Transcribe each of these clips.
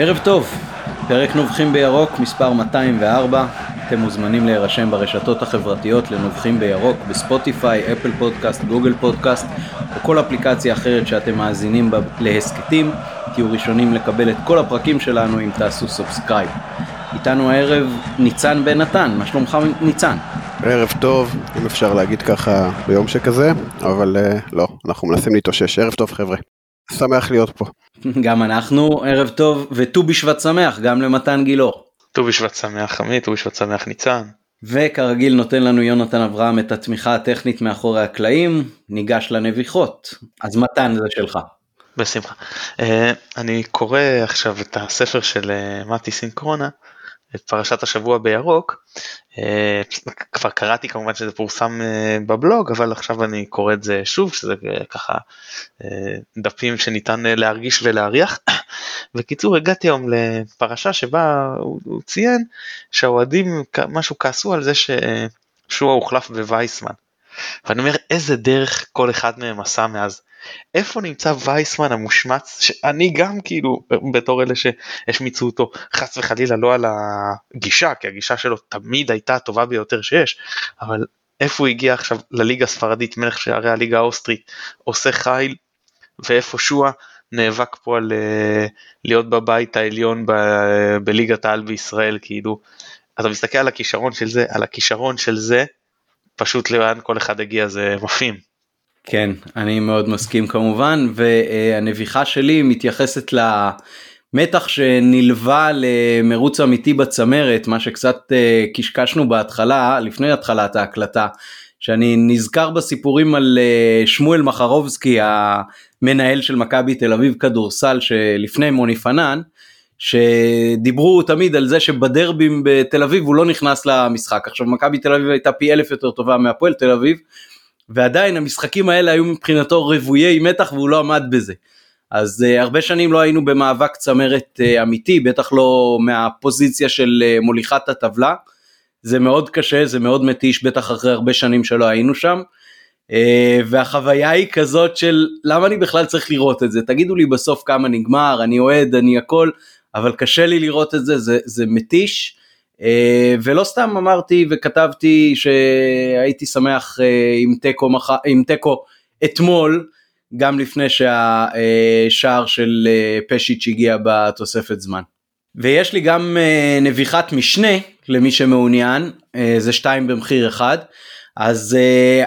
ערב טוב, פרק נובחים בירוק, מספר 204. אתם מוזמנים להירשם ברשתות החברתיות לנובחים בירוק בספוטיפיי, אפל פודקאסט, גוגל פודקאסט או כל אפליקציה אחרת שאתם מאזינים בה להסכתים. תהיו ראשונים לקבל את כל הפרקים שלנו אם תעשו subscribe. איתנו הערב ניצן בן נתן, מה שלומך ניצן? ערב טוב, אם אפשר להגיד ככה ביום שכזה, אבל אה, לא, אנחנו מנסים להתאושש. ערב טוב חבר'ה. שמח להיות פה. גם אנחנו, ערב טוב, וט"ו בשבט שמח, גם למתן גילאור. ט"ו בשבט שמח עמית, ט"ו בשבט שמח ניצן. וכרגיל נותן לנו יונתן אברהם את התמיכה הטכנית מאחורי הקלעים, ניגש לנביחות. אז מתן זה שלך. בשמחה. Uh, אני קורא עכשיו את הספר של uh, מתי סינקרונה, את פרשת השבוע בירוק. אה, כבר קראתי כמובן שזה פורסם אה, בבלוג אבל עכשיו אני קורא את זה שוב שזה אה, ככה דפים שניתן להרגיש ולהריח. בקיצור הגעתי היום לפרשה שבה הוא ציין שהאוהדים משהו כעסו על זה ששועה הוחלף בווייסמן. ואני אומר איזה דרך כל אחד מהם עשה מאז. איפה נמצא וייסמן המושמץ שאני גם כאילו בתור אלה שהשמיצו אותו חס וחלילה לא על הגישה כי הגישה שלו תמיד הייתה הטובה ביותר שיש אבל איפה הוא הגיע עכשיו לליגה הספרדית מלך שערי הליגה האוסטרית עושה חיל ואיפה שועה נאבק פה על uh, להיות בבית העליון ב- בליגת העל בישראל כאילו אתה מסתכל על הכישרון של זה על הכישרון של זה פשוט לאן כל אחד הגיע זה מפעים. כן, אני מאוד מסכים כמובן, והנביחה שלי מתייחסת למתח שנלווה למרוץ אמיתי בצמרת, מה שקצת אה, קשקשנו בהתחלה, לפני התחלת ההקלטה, שאני נזכר בסיפורים על אה, שמואל מחרובסקי, המנהל של מכבי תל אביב כדורסל שלפני מוני פנן, שדיברו תמיד על זה שבדרבים בתל אביב הוא לא נכנס למשחק. עכשיו מכבי תל אביב הייתה פי אלף יותר טובה מהפועל תל אביב, ועדיין המשחקים האלה היו מבחינתו רוויי מתח והוא לא עמד בזה. אז uh, הרבה שנים לא היינו במאבק צמרת uh, אמיתי, בטח לא מהפוזיציה של uh, מוליכת הטבלה. זה מאוד קשה, זה מאוד מתיש, בטח אחרי הרבה שנים שלא היינו שם. Uh, והחוויה היא כזאת של למה אני בכלל צריך לראות את זה, תגידו לי בסוף כמה נגמר, אני אוהד, אני הכל, אבל קשה לי לראות את זה, זה, זה מתיש. אה, ולא סתם אמרתי וכתבתי שהייתי שמח אה, עם תיקו אתמול גם לפני שהשער של אה, פשיץ' הגיע בתוספת זמן. ויש לי גם נביחת משנה למי שמעוניין זה שתיים במחיר אחד אז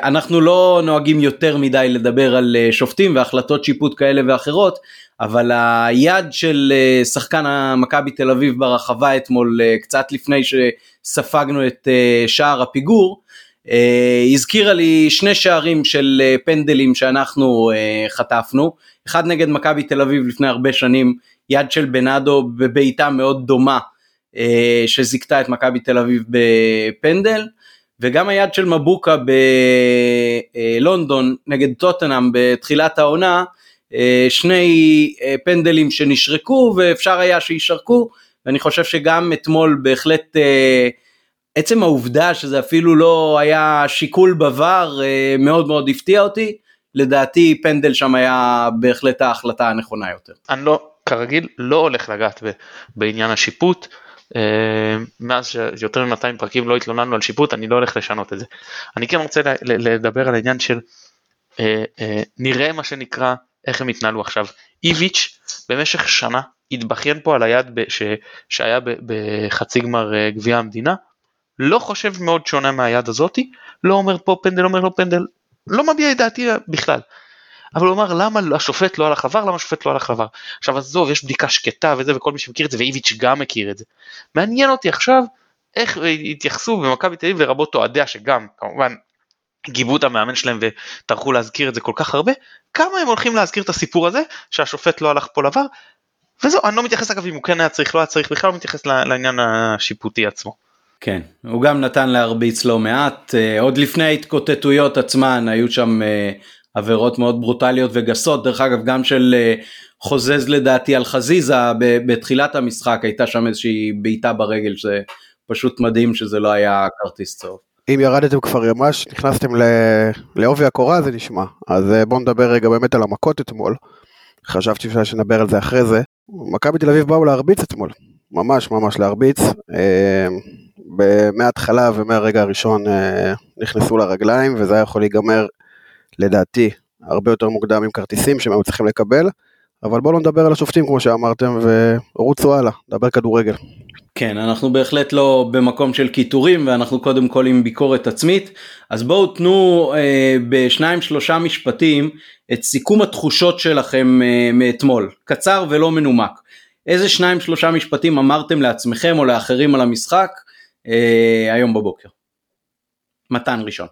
אנחנו לא נוהגים יותר מדי לדבר על שופטים והחלטות שיפוט כאלה ואחרות אבל היד של אה, שחקן המכבי תל אביב ברחבה אתמול אה, קצת לפני שספגנו את אה, שער הפיגור הזכירה לי שני שערים של פנדלים שאנחנו חטפנו. אחד נגד מכבי תל אביב לפני הרבה שנים יד של בנאדו בבעיטה מאוד דומה שזיכתה את מכבי תל אביב בפנדל וגם היד של מבוקה בלונדון נגד טוטנאם בתחילת העונה שני אה, פנדלים שנשרקו ואפשר היה שישרקו ואני חושב שגם אתמול בהחלט אה, עצם העובדה שזה אפילו לא היה שיקול בVAR מאוד מאוד הפתיע אותי לדעתי פנדל שם היה בהחלט ההחלטה הנכונה יותר. אני לא כרגיל לא הולך לגעת בעניין השיפוט. מאז שיותר מ-200 פרקים לא התלוננו על שיפוט אני לא הולך לשנות את זה. אני כן רוצה לדבר על העניין של נראה מה שנקרא איך הם התנהלו עכשיו. איביץ' במשך שנה התבכיין פה על היד ב, ש, שהיה ב, בחצי גמר אה, גביע המדינה, לא חושב מאוד שונה מהיד הזאתי, לא אומר פה פנדל, אומר לא פנדל, לא מביע את דעתי בכלל. אבל הוא אמר למה השופט לא הלך עבר, למה השופט לא הלך עבר. עכשיו עזוב, יש בדיקה שקטה וזה וכל מי שמכיר את זה, ואיביץ' גם מכיר את זה. מעניין אותי עכשיו איך התייחסו במכבי תל אביב לרבות אוהדיה שגם כמובן גיבו את המאמן שלהם וטרחו להזכיר את זה כל כך הרבה, כמה הם הולכים להזכיר את הסיפור הזה שהשופט לא הלך פה לבר, וזהו, אני לא מתייחס אגב אם הוא כן היה צריך, לא היה צריך, בכלל לא מתייחס לעניין השיפוטי עצמו. כן, הוא גם נתן להרביץ לא מעט, אה, עוד לפני ההתקוטטויות עצמן היו שם אה, עבירות מאוד ברוטליות וגסות, דרך אגב גם של אה, חוזז לדעתי על חזיזה בתחילת המשחק הייתה שם איזושהי בעיטה ברגל, שזה פשוט מדהים שזה לא היה כרטיס צהוב. אם ירדתם כבר ממש, נכנסתם לעובי הקורה זה נשמע. אז אה, בואו נדבר רגע באמת על המכות אתמול. חשבתי שאולי שנדבר על זה אחרי זה. מכבי תל אביב באו להרביץ אתמול, ממש ממש להרביץ. אה, מההתחלה ומהרגע הראשון אה, נכנסו לרגליים, וזה היה יכול להיגמר, לדעתי, הרבה יותר מוקדם עם כרטיסים שהם היו צריכים לקבל. אבל בואו לא נדבר על השופטים כמו שאמרתם, ורוצו הלאה, נדבר כדורגל. כן, אנחנו בהחלט לא במקום של קיטורים ואנחנו קודם כל עם ביקורת עצמית, אז בואו תנו אה, בשניים שלושה משפטים את סיכום התחושות שלכם אה, מאתמול, קצר ולא מנומק. איזה שניים שלושה משפטים אמרתם לעצמכם או לאחרים על המשחק אה, היום בבוקר? מתן ראשון.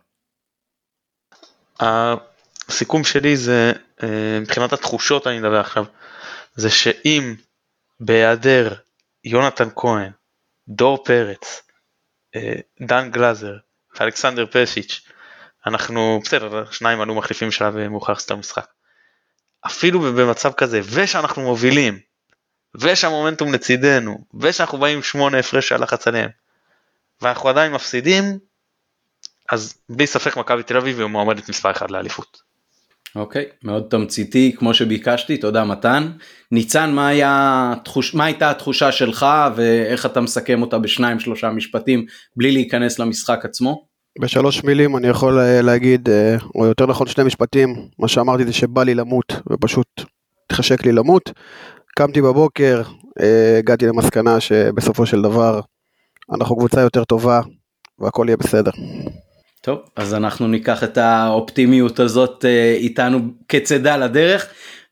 הסיכום שלי זה אה, מבחינת התחושות אני מדבר עכשיו זה שאם בהיעדר יונתן כהן, דור פרץ, אה, דן גלאזר ואלכסנדר פשיץ' אנחנו בסדר שניים עלו מחליפים שלב מאוחר יותר משחק. אפילו במצב כזה ושאנחנו מובילים ושהמומנטום לצידנו ושאנחנו באים עם שמונה הפרש הלחץ עליהם ואנחנו עדיין מפסידים אז בלי ספק מכבי תל אביב היא מועמדת מספר 1 לאליפות. אוקיי, okay, מאוד תמציתי כמו שביקשתי, תודה מתן. ניצן, מה, היה, תחוש, מה הייתה התחושה שלך ואיך אתה מסכם אותה בשניים שלושה משפטים בלי להיכנס למשחק עצמו? בשלוש מילים אני יכול אה, להגיד, אה, או יותר נכון שני משפטים, מה שאמרתי זה שבא לי למות ופשוט התחשק לי למות. קמתי בבוקר, אה, הגעתי למסקנה שבסופו של דבר אנחנו קבוצה יותר טובה והכל יהיה בסדר. טוב, אז אנחנו ניקח את האופטימיות הזאת אה, איתנו כצידה לדרך,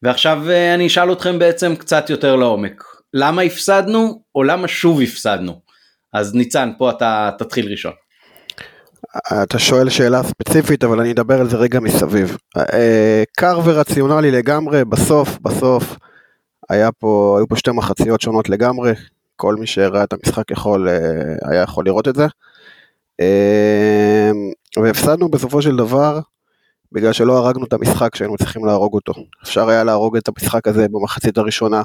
ועכשיו אה, אני אשאל אתכם בעצם קצת יותר לעומק. למה הפסדנו, או למה שוב הפסדנו? אז ניצן, פה אתה תתחיל ראשון. אתה שואל שאלה ספציפית, אבל אני אדבר על זה רגע מסביב. אה, קר ורציונלי לגמרי, בסוף, בסוף, היה פה, היו פה שתי מחציות שונות לגמרי, כל מי שראה את המשחק יכול, היה יכול לראות את זה. אמ, והפסדנו בסופו של דבר בגלל שלא הרגנו את המשחק שהיינו צריכים להרוג אותו. אפשר היה להרוג את המשחק הזה במחצית הראשונה.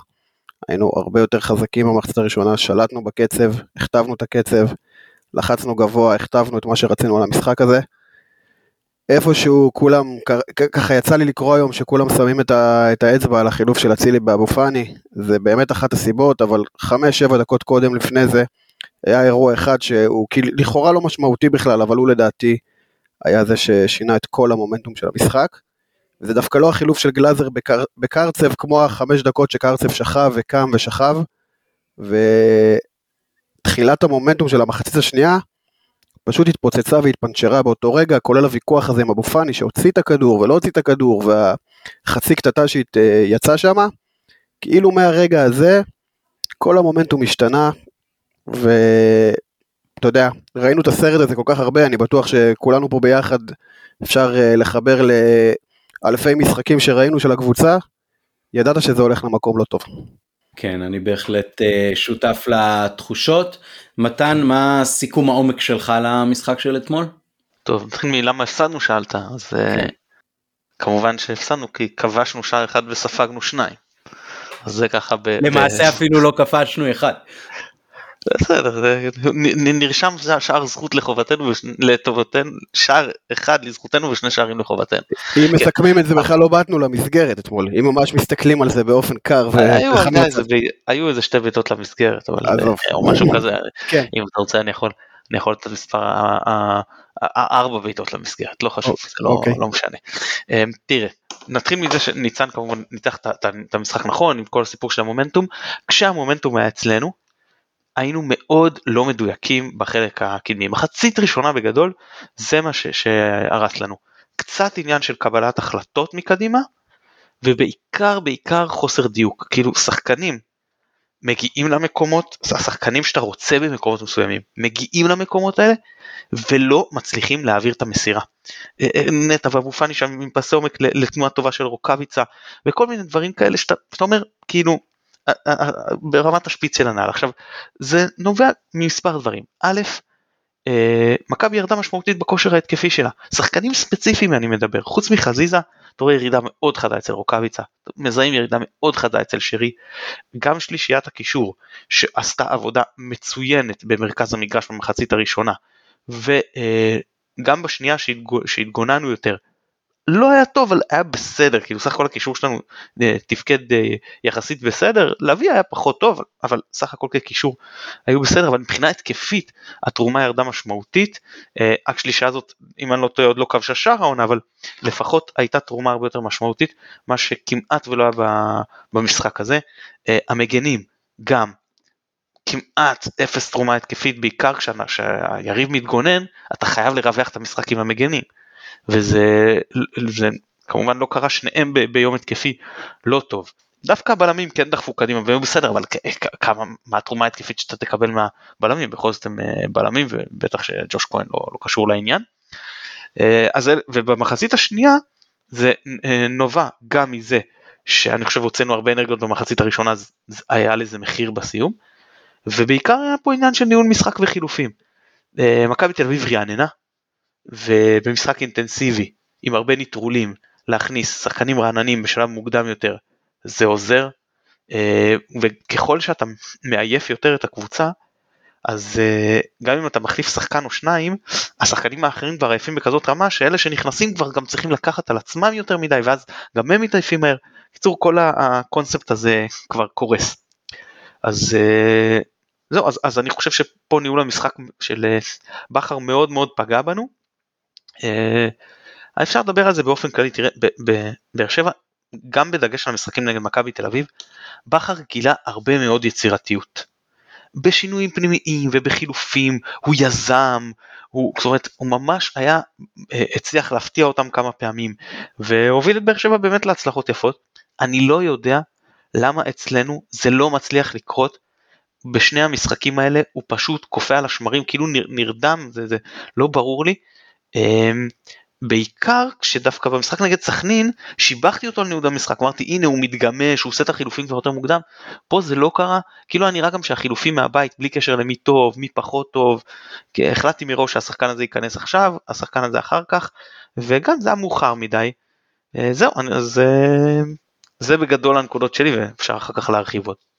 היינו הרבה יותר חזקים במחצית הראשונה, שלטנו בקצב, הכתבנו את הקצב, לחצנו גבוה, הכתבנו את מה שרצינו על המשחק הזה. איפשהו כולם, ככה יצא לי לקרוא היום שכולם שמים את, ה, את האצבע על החילוף של אצילי באבו פאני, זה באמת אחת הסיבות, אבל חמש שבע דקות קודם לפני זה, היה אירוע אחד שהוא כאילו לכאורה לא משמעותי בכלל, אבל הוא לדעתי היה זה ששינה את כל המומנטום של המשחק. זה דווקא לא החילוף של גלאזר בקר, בקרצב כמו החמש דקות שקרצב שכב וקם ושכב. ותחילת המומנטום של המחצית השנייה פשוט התפוצצה והתפנצ'רה באותו רגע, כולל הוויכוח הזה עם אבו פאני שהוציא את הכדור ולא הוציא את הכדור והחצי קטטה שיצא שם. כאילו מהרגע הזה כל המומנטום השתנה, ואתה יודע, ראינו את הסרט הזה כל כך הרבה, אני בטוח שכולנו פה ביחד אפשר אה, לחבר לאלפי משחקים שראינו של הקבוצה, ידעת שזה הולך למקום לא טוב. כן, אני בהחלט uh, שותף לתחושות. מתן, מה סיכום העומק שלך למשחק של אתמול? טוב, נתחיל מלמה הפסדנו שאלת, אז אה, כן. כמובן שהפסדנו כי כבשנו שער אחד וספגנו שניים. אז זה ככה ב... למעשה ב... אפילו לא כבשנו אחד. בסדר, נרשם שער זכות לחובתנו, לטובתנו, שער אחד לזכותנו ושני שערים לחובתנו. אם מסכמים את זה בכלל לא באתנו למסגרת אתמול, אם ממש מסתכלים על זה באופן קר. היו איזה שתי בעיטות למסגרת, או משהו כזה, כן. אם אתה רוצה אני יכול. לתת מספר ארבע בעיטות למסגרת, לא חשוב, זה לא, אוקיי. לא משנה. אמ, תראה, נתחיל מזה שניצן כמובן ניתח את המשחק נכון עם כל הסיפור של המומנטום, כשהמומנטום היה אצלנו, היינו מאוד לא מדויקים בחלק הקדמי. מחצית ראשונה בגדול זה מה שהרס לנו. קצת עניין של קבלת החלטות מקדימה ובעיקר בעיקר חוסר דיוק. כאילו שחקנים מגיעים למקומות, השחקנים שאתה רוצה במקומות מסוימים מגיעים למקומות האלה ולא מצליחים להעביר את המסירה. אה, אה, נטע ואבו פאני שם עם פסי עומק לתנועה טובה של רוקאביצה וכל מיני דברים כאלה שאתה, שאתה אומר כאילו ברמת השפיץ של הנעל. עכשיו זה נובע ממספר דברים. א', אה, מכבי ירדה משמעותית בכושר ההתקפי שלה. שחקנים ספציפיים אני מדבר, חוץ מחזיזה, אתה רואה ירידה מאוד חדה אצל רוקאביצה, מזהים ירידה מאוד חדה אצל שרי. גם שלישיית הקישור שעשתה עבודה מצוינת במרכז המגרש במחצית הראשונה, וגם בשנייה שהתגוננו יותר, לא היה טוב אבל היה בסדר כאילו סך הכל הקישור שלנו אה, תפקד אה, יחסית בסדר. לביא היה פחות טוב אבל סך הכל כקישור היו בסדר אבל מבחינה התקפית התרומה ירדה משמעותית. השלישה הזאת אם אני לא טועה עוד לא כבשה שער העונה אבל לפחות הייתה תרומה הרבה יותר משמעותית מה שכמעט ולא היה במשחק הזה. המגנים גם כמעט אפס תרומה התקפית בעיקר כשהיריב מתגונן אתה חייב לרווח את המשחק עם המגנים וזה זה, כמובן לא קרה שניהם ב, ביום התקפי לא טוב. דווקא הבלמים כן דחפו קדימה והם בסדר אבל כמה מה התרומה ההתקפית שאתה תקבל מהבלמים בכל זאת הם אה, בלמים ובטח שג'וש כהן לא, לא קשור לעניין. אה, אז ובמחצית השנייה זה אה, נובע גם מזה שאני חושב הוצאנו הרבה אנרגיות במחצית הראשונה אז היה לזה מחיר בסיום. ובעיקר היה פה עניין של ניהול משחק וחילופים. מכבי תל אביב רעננה ובמשחק אינטנסיבי עם הרבה נטרולים להכניס שחקנים רעננים בשלב מוקדם יותר זה עוזר אה, וככל שאתה מעייף יותר את הקבוצה אז אה, גם אם אתה מחליף שחקן או שניים השחקנים האחרים כבר עייפים בכזאת רמה שאלה שנכנסים כבר גם צריכים לקחת על עצמם יותר מדי ואז גם הם מתעייפים מהר. בקיצור כל הקונספט הזה כבר קורס. אז אה, זהו אז, אז אני חושב שפה ניהול המשחק של בכר מאוד מאוד פגע בנו אפשר לדבר על זה באופן כללי, תראה, בבאר שבע, גם בדגש על המשחקים נגד מכבי תל אביב, בכר גילה הרבה מאוד יצירתיות. בשינויים פנימיים ובחילופים, הוא יזם, הוא, זאת אומרת, הוא ממש היה, אה, הצליח להפתיע אותם כמה פעמים, והוביל את באר שבע באמת להצלחות יפות. אני לא יודע למה אצלנו זה לא מצליח לקרות בשני המשחקים האלה, הוא פשוט קופא על השמרים, כאילו נרדם, זה, זה לא ברור לי. אמ, בעיקר כשדווקא במשחק נגד סכנין שיבחתי אותו על ניהוד המשחק. אמרתי הנה הוא מתגמש הוא עושה את החילופים כבר יותר מוקדם. פה זה לא קרה כאילו היה נראה גם שהחילופים מהבית בלי קשר למי טוב מי פחות טוב כי החלטתי מראש שהשחקן הזה ייכנס עכשיו השחקן הזה אחר כך וגם זה היה מאוחר מדי. אה, זהו אז אה, זה בגדול הנקודות שלי ואפשר אחר כך להרחיב עוד.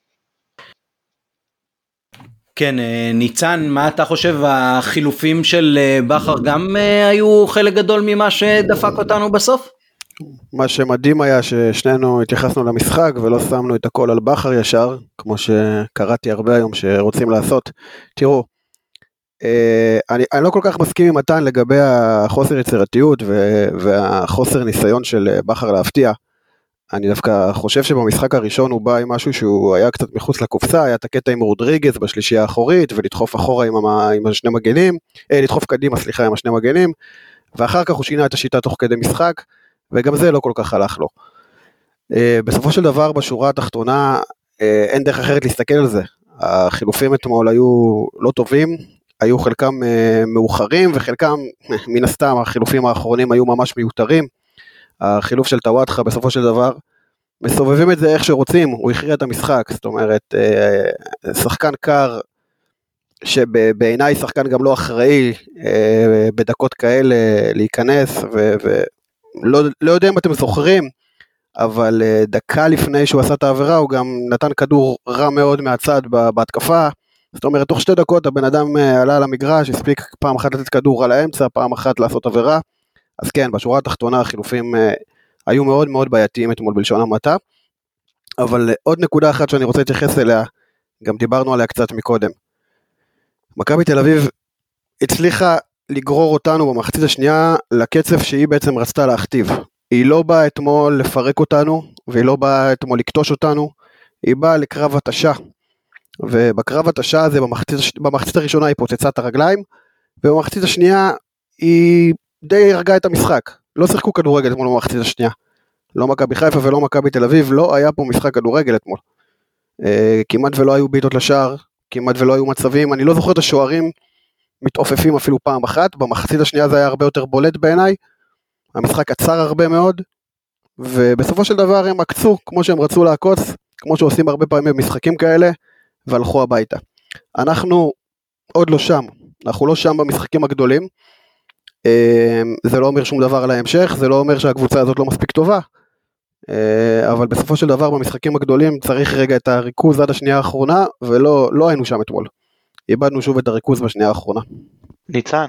כן, אה, ניצן, מה אתה חושב, החילופים של אה, בכר גם אה, היו חלק גדול ממה שדפק אותנו בסוף? מה שמדהים היה ששנינו התייחסנו למשחק ולא שמנו את הכל על בכר ישר, כמו שקראתי הרבה היום שרוצים לעשות. תראו, אני, אני לא כל כך מסכים עם מתן לגבי החוסר יצירתיות והחוסר ניסיון של בכר להפתיע. אני דווקא חושב שבמשחק הראשון הוא בא עם משהו שהוא היה קצת מחוץ לקופסה, היה את הקטע עם רודריגז בשלישייה האחורית, ולדחוף אחורה עם, המ... עם השני מגנים, אה, לדחוף קדימה, סליחה, עם השני מגנים, ואחר כך הוא שינה את השיטה תוך כדי משחק, וגם זה לא כל כך הלך לו. אה, בסופו של דבר, בשורה התחתונה, אה, אין דרך אחרת להסתכל על זה. החילופים אתמול היו לא טובים, היו חלקם אה, מאוחרים, וחלקם, מן הסתם, החילופים האחרונים היו ממש מיותרים. החילוף של טוואטחה בסופו של דבר, מסובבים את זה איך שרוצים, הוא הכריע את המשחק, זאת אומרת, אה, שחקן קר, שבעיניי שחקן גם לא אחראי אה, בדקות כאלה להיכנס, ולא לא יודע אם אתם זוכרים, אבל אה, דקה לפני שהוא עשה את העבירה הוא גם נתן כדור רע מאוד מהצד בהתקפה, זאת אומרת תוך שתי דקות הבן אדם עלה על המגרש, הספיק פעם אחת לתת כדור על האמצע, פעם אחת לעשות עבירה, אז כן, בשורה התחתונה החילופים אה, היו מאוד מאוד בעייתיים אתמול בלשון המעטה, אבל אה, עוד נקודה אחת שאני רוצה להתייחס אליה, גם דיברנו עליה קצת מקודם. מכבי תל אביב הצליחה לגרור אותנו במחצית השנייה לקצב שהיא בעצם רצתה להכתיב. היא לא באה אתמול לפרק אותנו, והיא לא באה אתמול לקטוש אותנו, היא באה לקרב התשה. ובקרב התשה הזה במחצית, במחצית הראשונה היא פוצצה את הרגליים, ובמחצית השנייה היא די הרגה את המשחק. לא שיחקו כדורגל אתמול במחצית השנייה. לא מכבי חיפה ולא מכבי תל אביב, לא היה פה משחק כדורגל אתמול. אה, כמעט ולא היו בעיטות לשער, כמעט ולא היו מצבים, אני לא זוכר את השוערים מתעופפים אפילו פעם אחת, במחצית השנייה זה היה הרבה יותר בולט בעיניי. המשחק עצר הרבה מאוד, ובסופו של דבר הם עקצו כמו שהם רצו לעקוץ, כמו שעושים הרבה פעמים במשחקים כאלה, והלכו הביתה. אנחנו עוד לא שם, אנחנו לא שם במשחקים הגדולים, זה לא אומר שום דבר על ההמשך, זה לא אומר שהקבוצה הזאת לא מספיק טובה, אה, אבל בסופו של דבר במשחקים הגדולים צריך רגע את הריכוז עד השנייה האחרונה, ולא לא היינו שם אתמול. איבדנו שוב את הריכוז בשנייה האחרונה. ניצן,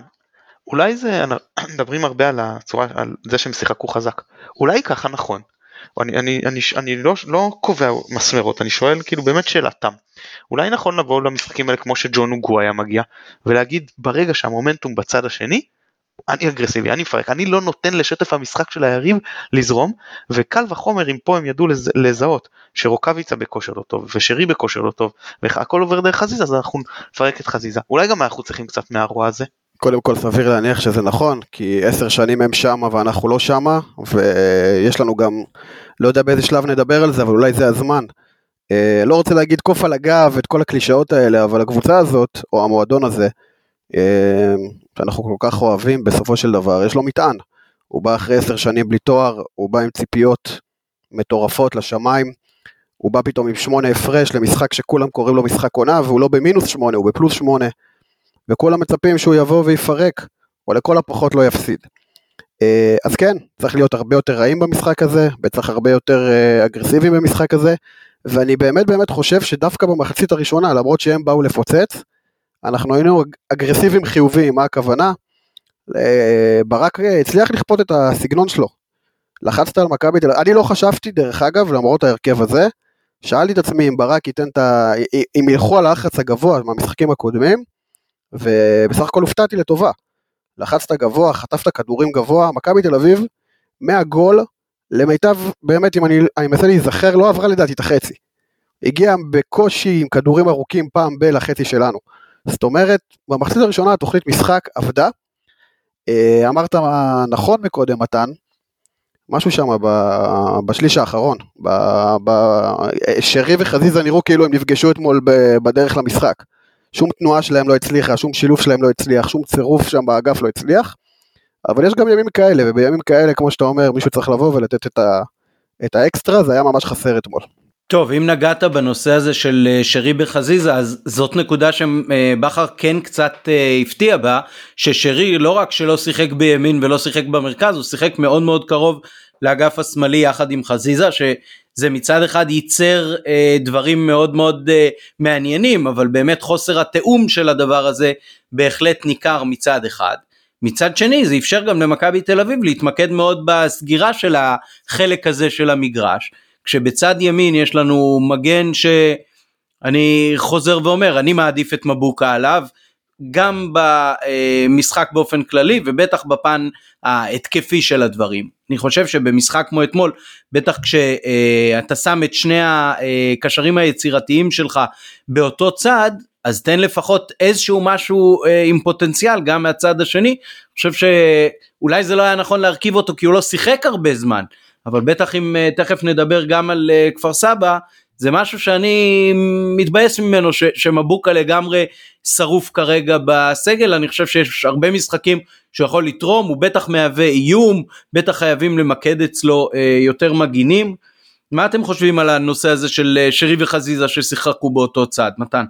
אולי זה, מדברים הרבה על הצורה, על זה שהם שיחקו חזק, אולי ככה נכון. אני, אני, אני, אני לא, לא קובע מסמרות, אני שואל כאילו באמת שאלת תם. אולי נכון לבוא למשחקים האלה כמו שג'ון אוגו היה מגיע, ולהגיד ברגע שהמומנטום בצד השני, אני אגרסיבי, אני מפרק, אני לא נותן לשטף המשחק של היריב לזרום, וקל וחומר אם פה הם ידעו לז, לזהות שרוקאביצה בכושר לא טוב, ושרי בכושר לא טוב, והכל עובר דרך חזיזה, אז אנחנו נפרק את חזיזה. אולי גם אנחנו צריכים קצת מהרוע הזה. קודם כל סביר להניח שזה נכון, כי עשר שנים הם שמה ואנחנו לא שמה, ויש לנו גם, לא יודע באיזה שלב נדבר על זה, אבל אולי זה הזמן. אה, לא רוצה להגיד קוף על הגב את כל הקלישאות האלה, אבל הקבוצה הזאת, או המועדון הזה, אה, שאנחנו כל כך אוהבים, בסופו של דבר יש לו מטען. הוא בא אחרי עשר שנים בלי תואר, הוא בא עם ציפיות מטורפות לשמיים, הוא בא פתאום עם שמונה הפרש למשחק שכולם קוראים לו משחק עונה, והוא לא במינוס שמונה, הוא בפלוס שמונה. וכולם מצפים שהוא יבוא ויפרק, או לכל הפחות לא יפסיד. אה, אז כן, צריך להיות הרבה יותר רעים במשחק הזה, וצריך הרבה יותר אה, אגרסיביים במשחק הזה, ואני באמת באמת חושב שדווקא במחצית הראשונה, למרות שהם באו לפוצץ, אנחנו היינו אגרסיביים חיוביים, מה הכוונה? אה, ברק הצליח לכפות את הסגנון שלו. לחצת על מכבי תל אביב, אני לא חשבתי דרך אגב, למרות ההרכב הזה, שאלתי את עצמי אם ברק ייתן את ה... אם ילכו על הלחץ הגבוה מהמשחקים הקודמים, ובסך הכל הופתעתי לטובה. לחצת גבוה, חטפת כדורים גבוה, מכבי תל אביב, מהגול, למיטב, באמת אם אני, אני מנסה להיזכר, לא עברה לדעתי את החצי. הגיע בקושי עם כדורים ארוכים פעם ב לחצי שלנו. זאת אומרת, במחצית הראשונה התוכנית משחק עבדה. אה, אמרת נכון מקודם מתן, משהו שם בשליש האחרון, שרי וחזיזה נראו כאילו הם נפגשו אתמול בדרך למשחק. שום תנועה שלהם לא הצליחה, שום שילוב שלהם לא הצליח, שום צירוף שם באגף לא הצליח. אבל יש גם ימים כאלה, ובימים כאלה, כמו שאתה אומר, מישהו צריך לבוא ולתת את, ה, את האקסטרה, זה היה ממש חסר אתמול. טוב, אם נגעת בנושא הזה של אה, שרי בחזיזה, אז זאת נקודה שבכר כן קצת אה, הפתיע בה, ששרי לא רק שלא שיחק בימין ולא שיחק במרכז, הוא שיחק מאוד מאוד קרוב לאגף השמאלי יחד עם חזיזה, ש... זה מצד אחד ייצר אה, דברים מאוד מאוד מעניינים אבל באמת חוסר התיאום של הדבר הזה בהחלט ניכר מצד אחד. מצד שני זה אפשר גם למכבי תל אביב להתמקד מאוד בסגירה של החלק הזה של המגרש כשבצד ימין יש לנו מגן שאני חוזר ואומר אני מעדיף את מבוקה עליו גם במשחק באופן כללי ובטח בפן ההתקפי של הדברים. אני חושב שבמשחק כמו אתמול, בטח כשאתה שם את שני הקשרים היצירתיים שלך באותו צד, אז תן לפחות איזשהו משהו אה, עם פוטנציאל גם מהצד השני. אני חושב שאולי זה לא היה נכון להרכיב אותו כי הוא לא שיחק הרבה זמן, אבל בטח אם אה, תכף נדבר גם על אה, כפר סבא, זה משהו שאני מתבאס ממנו ש, שמבוקה לגמרי שרוף כרגע בסגל, אני חושב שיש הרבה משחקים שהוא יכול לתרום, הוא בטח מהווה איום, בטח חייבים למקד אצלו אה, יותר מגינים. מה אתם חושבים על הנושא הזה של אה, שרי וחזיזה ששיחקו באותו צד, מתן?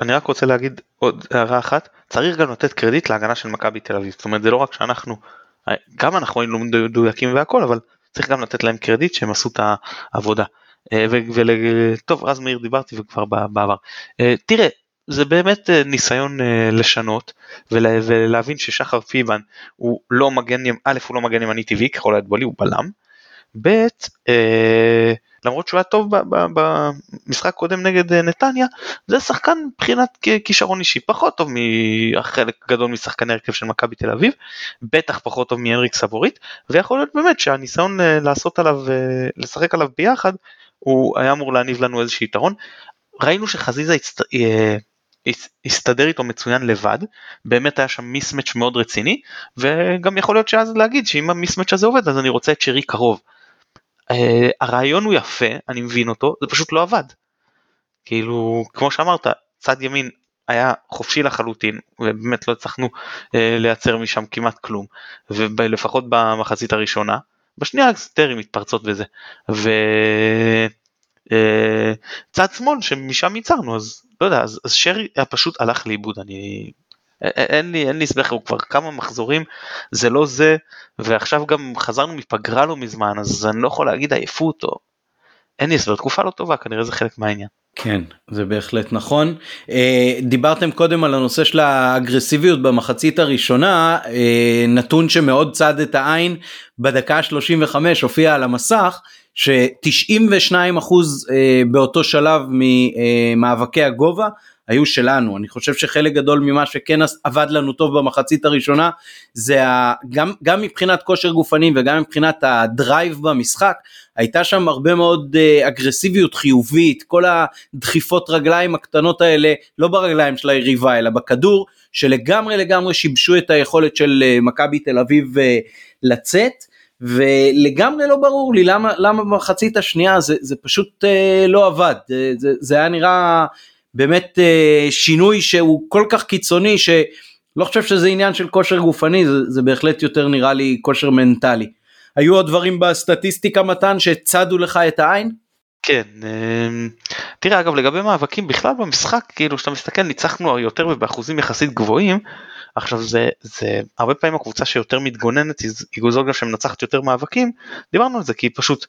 אני רק רוצה להגיד עוד הערה אחת, צריך גם לתת קרדיט להגנה של מכבי תל אביב, זאת אומרת זה לא רק שאנחנו, גם אנחנו היינו מדויקים והכל, אבל צריך גם לתת להם קרדיט שהם עשו את העבודה. אה, טוב רז מאיר דיברתי וכבר בעבר. אה, תראה זה באמת אה, ניסיון לשנות ולהבין ששחר פיבן הוא לא מגן, א' הוא לא מגן ימני טבעי ככל הידוע הוא בלם. ב' למרות שהוא היה טוב במשחק קודם נגד נתניה זה שחקן מבחינת כישרון אישי פחות טוב מחלק גדול משחקני הרכב של מכבי תל אביב בטח פחות טוב מהנריק סבורית ויכול להיות באמת שהניסיון לעשות עליו לשחק עליו ביחד הוא היה אמור להניב לנו איזשהו יתרון. ראינו שחזיזה הצט... אה, הסתדר איתו מצוין לבד, באמת היה שם מיסמץ' מאוד רציני, וגם יכול להיות שאז להגיד שאם המיסמץ' הזה עובד אז אני רוצה את שרי קרוב. Uh, הרעיון הוא יפה, אני מבין אותו, זה פשוט לא עבד. כאילו, כמו שאמרת, צד ימין היה חופשי לחלוטין, ובאמת לא הצלחנו uh, לייצר משם כמעט כלום, ולפחות במחצית הראשונה. בשנייה טרי מתפרצות וזה. וצד אה, שמאל שמשם ייצרנו אז לא יודע אז, אז שרי פשוט הלך לאיבוד אני אין לי אין לי הסבר הוא כבר כמה מחזורים זה לא זה ועכשיו גם חזרנו מפגרה לא מזמן אז אני לא יכול להגיד עייפות או אין לי הסבר תקופה לא טובה כנראה זה חלק מהעניין. כן זה בהחלט נכון אה, דיברתם קודם על הנושא של האגרסיביות במחצית הראשונה אה, נתון שמאוד צד את העין בדקה 35 הופיע על המסך ש-92 אחוז אה, באותו שלב ממאבקי הגובה היו שלנו. אני חושב שחלק גדול ממה שכן עבד לנו טוב במחצית הראשונה זה ה, גם, גם מבחינת כושר גופני וגם מבחינת הדרייב במשחק הייתה שם הרבה מאוד uh, אגרסיביות חיובית. כל הדחיפות רגליים הקטנות האלה לא ברגליים של היריבה אלא בכדור שלגמרי לגמרי שיבשו את היכולת של uh, מכבי תל אביב uh, לצאת. ולגמרי לא ברור לי למה למה במחצית השנייה זה, זה פשוט uh, לא עבד. זה, זה היה נראה באמת אה, שינוי שהוא כל כך קיצוני שלא חושב שזה עניין של כושר גופני זה, זה בהחלט יותר נראה לי כושר מנטלי. היו עוד דברים בסטטיסטיקה מתן שצדו לך את העין? כן, אמ, תראה אגב לגבי מאבקים בכלל במשחק כאילו כשאתה מסתכל ניצחנו יותר ובאחוזים יחסית גבוהים עכשיו זה זה הרבה פעמים הקבוצה שיותר מתגוננת היא זו גם שמנצחת יותר מאבקים דיברנו על זה כי פשוט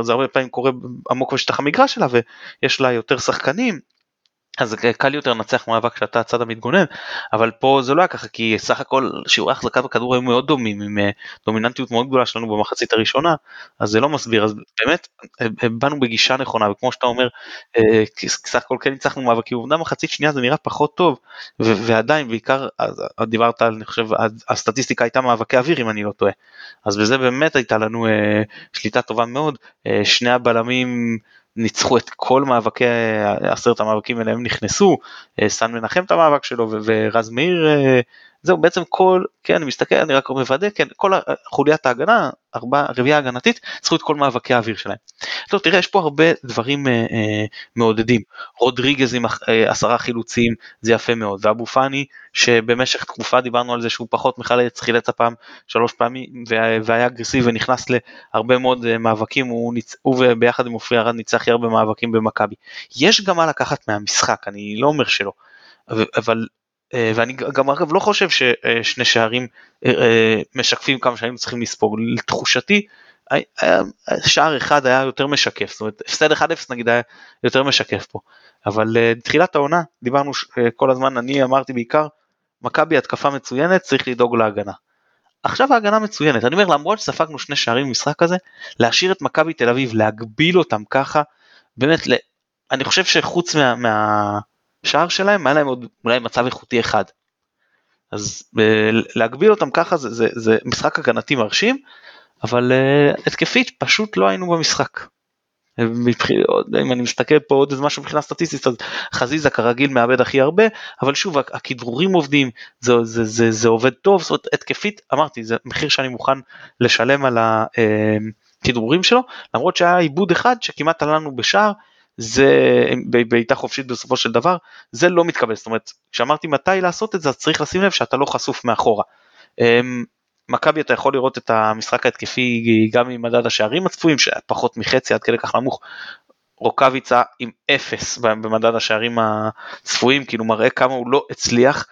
זה הרבה פעמים קורה עמוק בשטח המגרש שלה ויש לה יותר שחקנים אז קל יותר לנצח מאבק כשאתה הצד המתגונן אבל פה זה לא היה ככה כי סך הכל שיעורי החזקת בכדור היו מאוד דומים עם אה, דומיננטיות מאוד גדולה שלנו במחצית הראשונה אז זה לא מסביר אז באמת אה, אה, באנו בגישה נכונה וכמו שאתה אומר סך הכל כן ניצחנו מאבקים אמנם מחצית שנייה זה נראה פחות טוב ועדיין בעיקר דיברת על אני חושב הסטטיסטיקה הייתה מאבקי אוויר אם אני לא טועה אז בזה באמת הייתה לנו שליטה טובה מאוד שני הבלמים. ניצחו את כל מאבקי עשרת המאבקים אליהם נכנסו, אה, סן מנחם את המאבק שלו ורז מאיר אה, זהו בעצם כל כן אני מסתכל אני רק מוודא כן כל חוליית ההגנה ארבעה רביעייה הגנתית צריכו את כל מאבקי האוויר שלהם. טוב תראה יש פה הרבה דברים אה, אה, מעודדים רודריגז עם אה, עשרה חילוצים זה יפה מאוד ואבו פאני שבמשך תקופה דיברנו על זה שהוא פחות מחלץ חילץ הפעם שלוש פעמים והיה אגרסיבי ונכנס להרבה מאוד אה, מאבקים הוא, ניצ... הוא ביחד עם עופרי ארד ניצח הרבה מאבקים במכבי. יש גם מה לקחת מהמשחק אני לא אומר שלא אבל ואני גם אגב לא חושב ששני שערים אה, אה, משקפים כמה שהיינו צריכים לספוג, לתחושתי שער אחד היה יותר משקף, זאת אומרת הפסד 1-0 נגיד היה יותר משקף פה, אבל תחילת העונה דיברנו כל הזמן, אני אמרתי בעיקר, מכבי התקפה מצוינת צריך לדאוג להגנה. עכשיו ההגנה מצוינת, אני אומר למרות שספגנו שני שערים במשחק הזה, להשאיר את מכבי תל אביב, להגביל אותם ככה, באמת, אני חושב שחוץ מה, מה, השער שלהם היה להם עוד אולי מצב איכותי אחד. אז אה, להגביל אותם ככה זה, זה, זה משחק הגנתי מרשים, אבל uh, התקפית פשוט לא היינו במשחק. אם אני מסתכל פה עוד איזה משהו מבחינה סטטיסטית אז חזיזה כרגיל מאבד הכי הרבה אבל שוב הכדרורים עובדים זה, זה, זה, זה עובד טוב זאת אומרת התקפית אמרתי זה מחיר שאני מוכן לשלם על הכדרורים שלו למרות שהיה עיבוד אחד שכמעט עלה לנו בשער זה בעיטה חופשית בסופו של דבר, זה לא מתקבל, זאת אומרת, כשאמרתי מתי לעשות את זה, אז צריך לשים לב שאתה לא חשוף מאחורה. אמ, מכבי אתה יכול לראות את המשחק ההתקפי גם עם מדד השערים הצפויים, שפחות מחצי עד כדי כך נמוך, רוקאביצה עם אפס במדד השערים הצפויים, כאילו מראה כמה הוא לא הצליח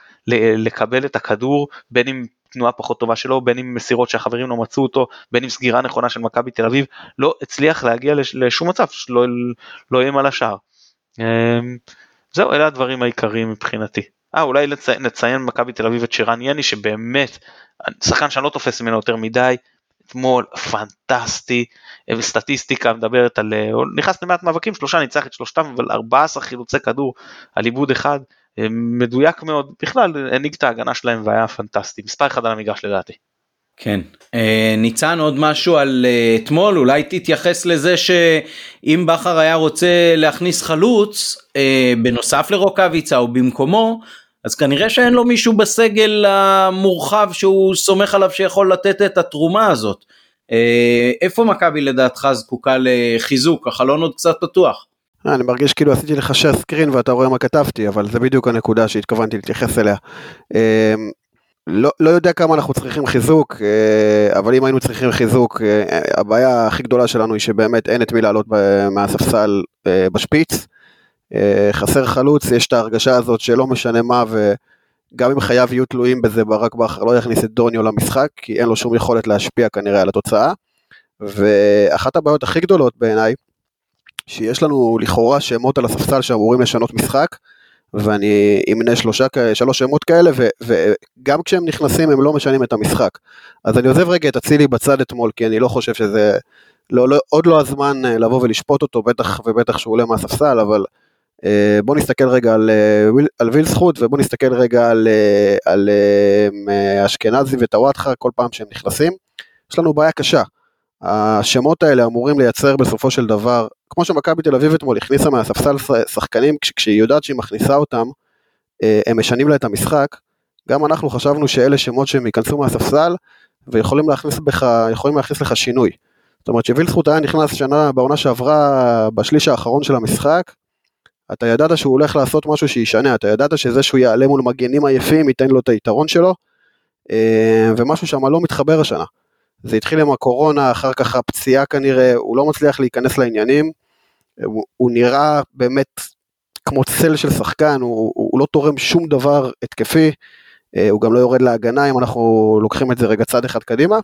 לקבל את הכדור, בין אם תנועה פחות טובה שלו, בין אם מסירות שהחברים לא מצאו אותו, בין אם סגירה נכונה של מכבי תל אביב, לא הצליח להגיע לשום מצב, לא, לא איים על השער. אמ, זהו, אלה הדברים העיקריים מבחינתי. אה, אולי לצי, נציין מכבי תל אביב את שירן יני, שבאמת, שחקן שאני לא תופס ממנו יותר מדי, אתמול פנטסטי, וסטטיסטיקה מדברת על, הוא נכנס למעט מאבקים, שלושה ניצח את שלושתם, אבל 14 חילוצי כדור על עיבוד אחד, מדויק מאוד, בכלל הנהיג את ההגנה שלהם והיה פנטסטי, מספר אחד על המגרש לדעתי. כן, אה, ניצן עוד משהו על אה, אתמול, אולי תתייחס לזה שאם בכר היה רוצה להכניס חלוץ אה, בנוסף לרוקאביצה או במקומו, אז כנראה שאין לו מישהו בסגל המורחב שהוא סומך עליו שיכול לתת את התרומה הזאת. איפה מכבי לדעתך זקוקה לחיזוק? החלון עוד קצת פתוח. אני מרגיש כאילו עשיתי לך share screen ואתה רואה מה כתבתי, אבל זה בדיוק הנקודה שהתכוונתי להתייחס אליה. אמ, לא, לא יודע כמה אנחנו צריכים חיזוק, אה, אבל אם היינו צריכים חיזוק, אה, הבעיה הכי גדולה שלנו היא שבאמת אין את מי לעלות מהספסל אה, בשפיץ. חסר חלוץ, יש את ההרגשה הזאת שלא משנה מה, וגם אם חייו יהיו תלויים בזה, ברק בכר לא יכניס את דוניו למשחק, כי אין לו שום יכולת להשפיע כנראה על התוצאה. ואחת הבעיות הכי גדולות בעיניי, שיש לנו לכאורה שמות על הספסל שאמורים לשנות משחק, ואני אמנה שלושה, שלוש שמות כאלה, ו, וגם כשהם נכנסים הם לא משנים את המשחק. אז אני עוזב רגע את אצילי בצד אתמול, כי אני לא חושב שזה, לא, לא, עוד לא הזמן אה, לבוא ולשפוט אותו, בטח ובטח שהוא עולה מהספסל, אבל אה, בוא נסתכל רגע על, אה, על וילסחוט, ובוא נסתכל רגע על, על, על אשכנזי וטוואטחה כל פעם שהם נכנסים. יש לנו בעיה קשה. השמות האלה אמורים לייצר בסופו של דבר, כמו שמכבי תל אביב אתמול הכניסה מהספסל שחקנים, כשהיא יודעת שהיא מכניסה אותם, הם משנים לה את המשחק. גם אנחנו חשבנו שאלה שמות שהם ייכנסו מהספסל ויכולים להכניס, בך, להכניס לך שינוי. זאת אומרת שווילסחוט היה נכנס שנה בעונה שעברה בשליש האחרון של המשחק, אתה ידעת שהוא הולך לעשות משהו שישנה, אתה ידעת שזה שהוא יעלה מול מגנים עייפים ייתן לו את היתרון שלו, אה, ומשהו שם לא מתחבר השנה. זה התחיל עם הקורונה, אחר כך הפציעה כנראה, הוא לא מצליח להיכנס לעניינים, הוא, הוא נראה באמת כמו צל של שחקן, הוא, הוא, הוא לא תורם שום דבר התקפי, אה, הוא גם לא יורד להגנה אם אנחנו לוקחים את זה רגע צד אחד קדימה.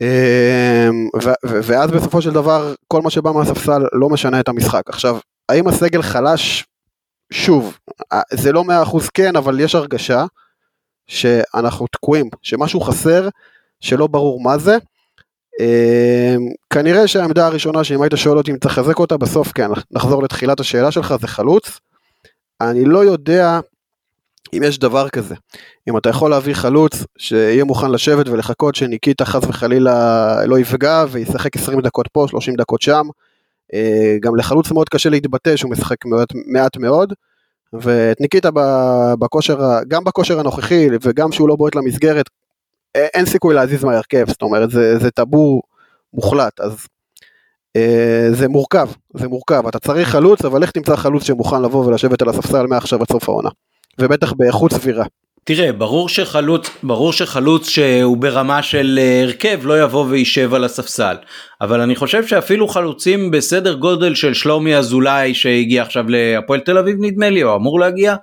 אמ, ואז בסופו של דבר כל מה שבא מהספסל לא משנה את המשחק. עכשיו, האם הסגל חלש? שוב, זה לא מאה אחוז כן, אבל יש הרגשה שאנחנו תקועים, שמשהו חסר, שלא ברור מה זה. אמ, כנראה שהעמדה הראשונה שאם היית שואל אותי אם לחזק אותה, בסוף כן, נחזור לתחילת השאלה שלך, זה חלוץ. אני לא יודע אם יש דבר כזה, אם אתה יכול להביא חלוץ שיהיה מוכן לשבת ולחכות שניקיטה חס וחלילה לא יפגע וישחק 20 דקות פה, 30 דקות שם, אה, גם לחלוץ מאוד קשה להתבטא שהוא משחק מעט, מעט מאוד, ואת ניקיטה בכושר, גם בכושר הנוכחי וגם שהוא לא בועט למסגרת, אין סיכוי להזיז מהרכב, זאת אומרת זה, זה טאבו מוחלט, אז אה, זה מורכב, זה מורכב, אתה צריך חלוץ, אבל איך תמצא חלוץ שמוכן לבוא ולשבת על הספסל מעכשיו עד סוף העונה. ובטח באיכות סבירה. תראה, ברור שחלוץ, ברור שחלוץ שהוא ברמה של אה, הרכב לא יבוא וישב על הספסל. אבל אני חושב שאפילו חלוצים בסדר גודל של שלומי אזולאי שהגיע עכשיו להפועל תל אביב נדמה לי, או אמור להגיע, אה,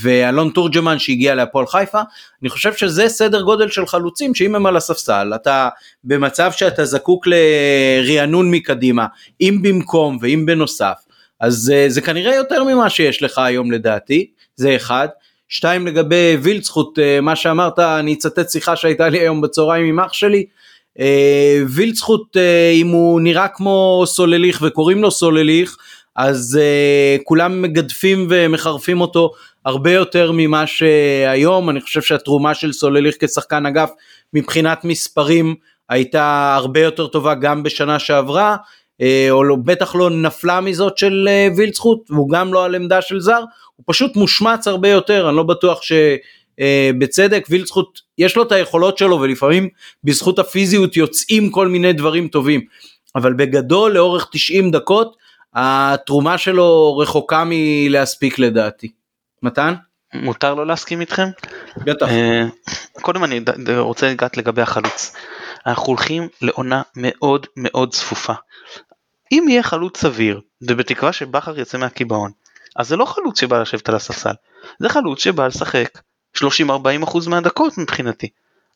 ואלון תורג'מן שהגיע להפועל חיפה, אני חושב שזה סדר גודל של חלוצים שאם הם על הספסל, אתה במצב שאתה זקוק לרענון מקדימה, אם במקום ואם בנוסף. אז uh, זה כנראה יותר ממה שיש לך היום לדעתי, זה אחד. שתיים לגבי וילצחוט, uh, מה שאמרת, אני אצטט שיחה שהייתה לי היום בצהריים עם אח שלי. וילצחוט, אם הוא נראה כמו סולליך וקוראים לו סולליך, אז uh, כולם מגדפים ומחרפים אותו הרבה יותר ממה שהיום, אני חושב שהתרומה של סולליך כשחקן אגף מבחינת מספרים הייתה הרבה יותר טובה גם בשנה שעברה. אה, או לא, בטח לא נפלה מזאת של אה, וילצחוט, והוא גם לא על עמדה של זר, הוא פשוט מושמץ הרבה יותר, אני לא בטוח שבצדק, אה, וילצחוט יש לו את היכולות שלו ולפעמים בזכות הפיזיות יוצאים כל מיני דברים טובים, אבל בגדול לאורך 90 דקות התרומה שלו רחוקה מלהספיק לדעתי. מתן? מותר לו להסכים איתכם? בטח. קודם אני רוצה לגעת לגבי החלוץ. אנחנו הולכים לעונה מאוד מאוד צפופה. אם יהיה חלוץ סביר, ובתקווה שבכר יצא מהקיבעון, אז זה לא חלוץ שבא לשבת על הספסל, זה חלוץ שבא לשחק 30-40% מהדקות מבחינתי.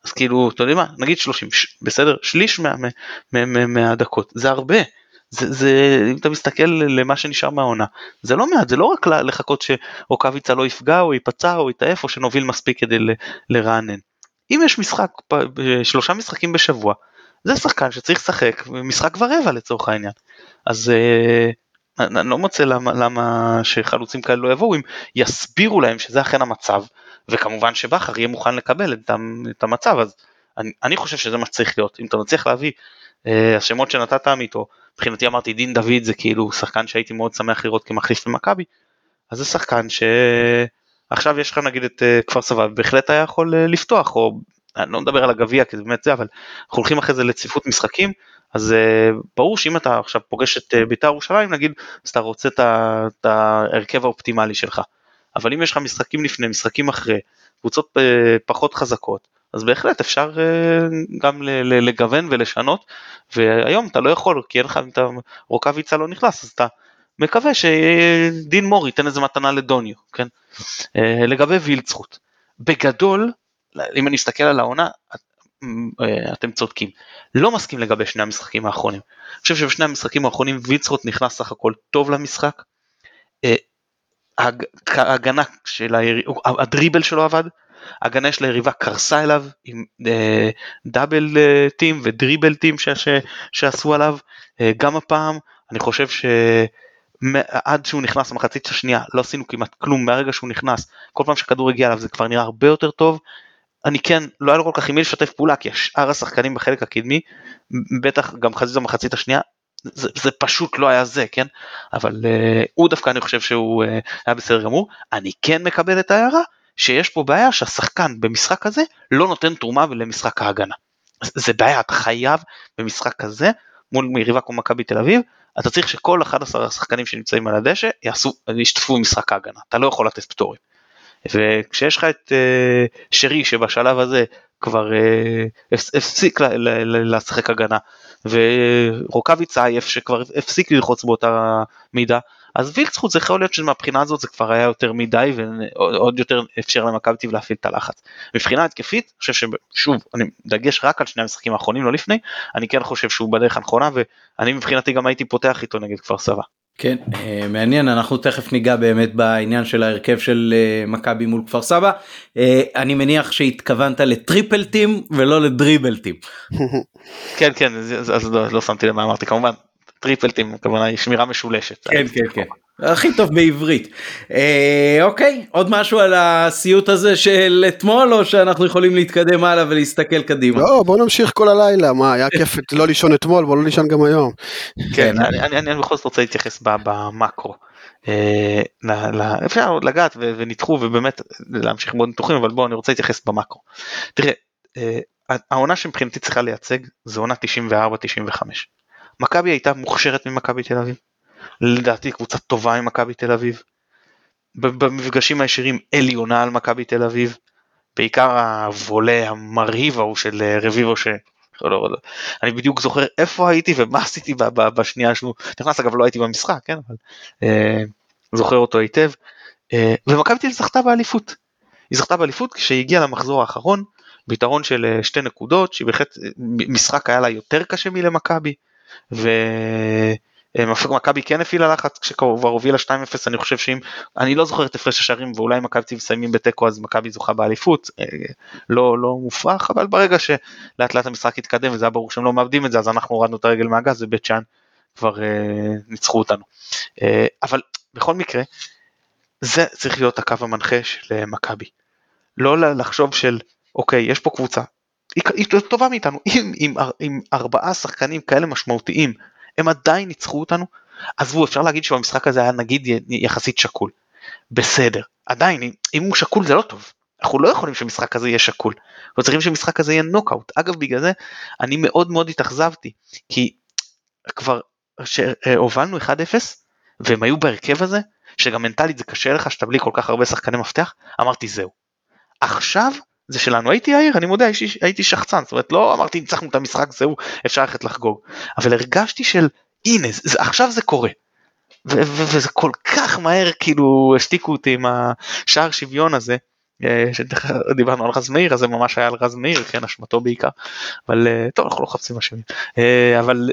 אז כאילו, אתה יודע מה, נגיד 30, ש, בסדר? שליש מה, מה, מה, מה, מהדקות, זה הרבה. זה, זה, אם אתה מסתכל למה שנשאר מהעונה, זה לא מעט, זה לא רק לחכות שאוקוויצה לא יפגע או ייפצע או יתעף או שנוביל מספיק כדי ל, לרענן. אם יש משחק, שלושה משחקים בשבוע, זה שחקן שצריך לשחק משחק ורבע לצורך העניין. אז uh, אני לא מוצא למה, למה שחלוצים כאלה לא יבואו אם יסבירו להם שזה אכן המצב וכמובן שבכר יהיה מוכן לקבל את, את המצב אז אני, אני חושב שזה מה שצריך להיות אם אתה מצליח להביא השמות שנתת עמיתו מבחינתי אמרתי דין דוד זה כאילו שחקן שהייתי מאוד שמח לראות כמחליף במכבי אז זה שחקן שעכשיו יש לך נגיד את uh, כפר סבא בהחלט היה יכול uh, לפתוח או אני לא מדבר על הגביע כי זה באמת זה אבל אנחנו הולכים אחרי זה לצפיפות משחקים אז ברור שאם אתה עכשיו פוגש את בית"ר ירושלים נגיד אז אתה רוצה את ההרכב האופטימלי שלך אבל אם יש לך משחקים לפני משחקים אחרי קבוצות פחות חזקות אז בהחלט אפשר uh, גם לגוון ולשנות והיום אתה לא יכול כי אין לך אם אתה רוקאביצה לא נכנס אז אתה מקווה שדין מור ייתן איזה מתנה לדוניו כן uh, לגבי וילצחוט בגדול אם אני אסתכל על העונה אה, אתם צודקים. לא מסכים לגבי שני המשחקים האחרונים. אני חושב שבשני המשחקים האחרונים וילצחוט נכנס סך הכל טוב למשחק. אה, ההגנה של היריבה, הדריבל שלו עבד, ההגנה של היריבה קרסה אליו עם אה, דאבל אה, טים ודריבל טים ש, ש, שעשו עליו, אה, גם הפעם אני חושב שעד שהוא נכנס למחצית השנייה לא עשינו כמעט כלום מהרגע שהוא נכנס, כל פעם שכדור הגיע אליו זה כבר נראה הרבה יותר טוב, אני כן, לא היה לו כל כך עם מי לשתף פעולה, כי שאר השחקנים בחלק הקדמי, בטח גם חזית המחצית השנייה, זה, זה פשוט לא היה זה, כן? אבל uh, הוא דווקא אני חושב שהוא uh, היה בסדר גמור. אני כן מקבל את ההערה שיש פה בעיה שהשחקן במשחק הזה לא נותן תרומה למשחק ההגנה. זה בעיה, אתה חייב במשחק כזה מול יריבה כמו מכבי תל אביב, אתה צריך שכל 11 השחקנים שנמצאים על הדשא יעשו, ישתתפו במשחק ההגנה, אתה לא יכול לתת פטורים. וכשיש לך את uh, שרי שבשלב הזה כבר uh, הפסיק לשחק הגנה ורוקאביץ עייף שכבר הפסיק ללחוץ באותה מידה אז וילצחוט זה יכול להיות שמבחינה הזאת זה כבר היה יותר מדי ועוד יותר אפשר למכבי תל להפעיל את הלחץ. מבחינה התקפית אני חושב ששוב אני דגש רק על שני המשחקים האחרונים לא לפני אני כן חושב שהוא בדרך הנכונה ואני מבחינתי גם הייתי פותח איתו נגד כפר סבא. כן אה, מעניין אנחנו תכף ניגע באמת בעניין של ההרכב של אה, מכבי מול כפר סבא אה, אני מניח שהתכוונת לטריפל טים ולא לדריבל טים. כן כן אז לא, לא שמתי למה אמרתי כמובן triple team הכוונה היא שמירה משולשת. כן כן כן. הכי טוב בעברית. אה, אוקיי עוד משהו על הסיוט הזה של אתמול או שאנחנו יכולים להתקדם הלאה ולהסתכל קדימה. לא בוא נמשיך כל הלילה מה היה כיף לא לישון אתמול בוא לא לישון גם היום. כן אני, אני, אני בכל זאת רוצה להתייחס במקרו. אה, אפשר עוד לגעת וניתחו ובאמת להמשיך מאוד ניתוחים אבל בוא אני רוצה להתייחס במקרו. תראה אה, העונה שמבחינתי צריכה לייצג זה עונה 94-95. מכבי הייתה מוכשרת ממכבי תל אביב. לדעתי קבוצה טובה עם מכבי תל אביב. במפגשים הישירים עליונה על מכבי תל אביב. בעיקר הוולה המרהיב ההוא של אה, רביבו ש... לא, לא, לא. אני בדיוק זוכר איפה הייתי ומה עשיתי בשנייה שהוא נכנס אגב לא הייתי במשחק כן אבל אה, זוכר אותו היטב אה, ומכבי תל זכתה באליפות. היא זכתה באליפות כשהיא הגיעה למחזור האחרון ביתרון של שתי נקודות שהיא בהחלט אה, משחק היה לה יותר קשה מלמכבי ומכבי כן הפעילה לחץ כשכבר הובילה 2-0 אני חושב שאם אני לא זוכר את הפרש השערים ואולי מכבי מסיימים בתיקו אז מכבי זוכה באליפות. אה, לא לא מופרך אבל ברגע שלאט לאט המשחק התקדם וזה היה ברור שהם לא מאבדים את זה אז אנחנו הורדנו את הרגל מהגז ובית שאן כבר אה, ניצחו אותנו. אה, אבל בכל מקרה זה צריך להיות הקו המנחה של מכבי. לא לחשוב של אוקיי יש פה קבוצה היא, היא טובה מאיתנו, אם עם, עם ארבעה שחקנים כאלה משמעותיים הם עדיין ניצחו אותנו, עזבו אפשר להגיד שבמשחק הזה היה נגיד יחסית שקול, בסדר, עדיין אם הוא שקול זה לא טוב, אנחנו לא יכולים שמשחק כזה יהיה שקול, אנחנו צריכים שמשחק כזה יהיה נוקאוט, אגב בגלל זה אני מאוד מאוד התאכזבתי, כי כבר שהובלנו 1-0 והם היו בהרכב הזה, שגם מנטלית זה קשה לך שאתה בלי כל כך הרבה שחקני מפתח, אמרתי זהו. עכשיו זה שלנו. הייתי יאיר אני מודה הייתי, הייתי שחצן. זאת אומרת לא אמרתי ניצחנו את המשחק זהו אפשר ללכת לחגוג. אבל הרגשתי של הנה זה, עכשיו זה קורה. וזה כל כך מהר כאילו השתיקו אותי עם השער שוויון הזה אה, שדיברנו על רז מאיר אז זה ממש היה על רז מאיר כן אשמתו בעיקר. אבל אה, טוב אנחנו לא חפשים אשמים. אה, אבל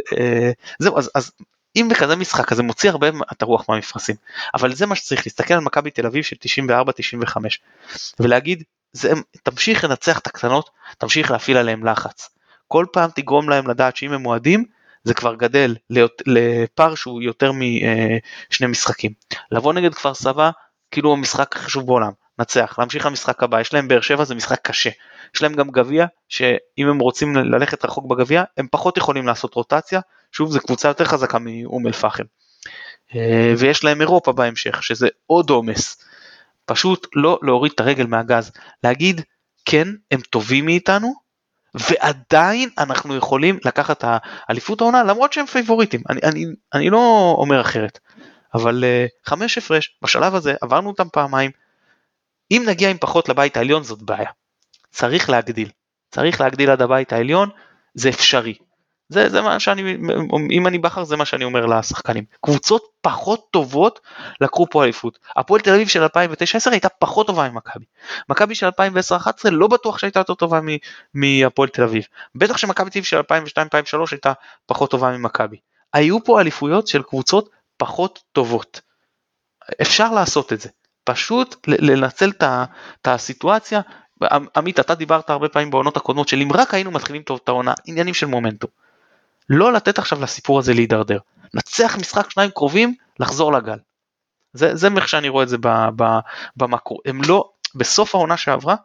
זהו אז, אז אם בכזה משחק אז זה מוציא הרבה את הרוח מהמפרשים אבל זה מה שצריך להסתכל על מכבי תל אביב של 94-95 ולהגיד זה, תמשיך לנצח את הקטנות, תמשיך להפעיל עליהם לחץ. כל פעם תגרום להם לדעת שאם הם מועדים, זה כבר גדל לפער שהוא יותר משני משחקים. לבוא נגד כפר סבא, כאילו המשחק החשוב בעולם, נצח, להמשיך למשחק הבא, יש להם באר שבע זה משחק קשה. יש להם גם גביע, שאם הם רוצים ללכת רחוק בגביע, הם פחות יכולים לעשות רוטציה, שוב זו קבוצה יותר חזקה מאום אל פחם. אה, ויש להם אירופה בהמשך, שזה עוד עומס. פשוט לא להוריד את הרגל מהגז, להגיד כן הם טובים מאיתנו ועדיין אנחנו יכולים לקחת את האליפות העונה למרות שהם פייבוריטים, אני, אני, אני לא אומר אחרת, אבל uh, חמש הפרש בשלב הזה עברנו אותם פעמיים, אם נגיע עם פחות לבית העליון זאת בעיה, צריך להגדיל, צריך להגדיל עד הבית העליון, זה אפשרי, זה, זה מה שאני, אם אני בכר זה מה שאני אומר לשחקנים. קבוצות פחות טובות לקחו פה אליפות. הפועל תל אביב של 2009-2010 הייתה פחות טובה ממכבי. מכבי של 2010-2011 לא בטוח שהייתה יותר טובה מהפועל תל אביב. בטח שמכבי תל אביב של 2002-2003 הייתה פחות טובה ממכבי. היו פה אליפויות של קבוצות פחות טובות. אפשר לעשות את זה. פשוט לנצל את הסיטואציה. עמית אתה דיברת הרבה פעמים בעונות הקודמות של אם רק היינו מתחילים טוב את העונה עניינים של מומנטום. לא לתת עכשיו לסיפור הזה להידרדר. נצח משחק שניים קרובים, לחזור לגל. זה, זה איך שאני רואה את זה במקרו. הם לא, בסוף העונה שעברה,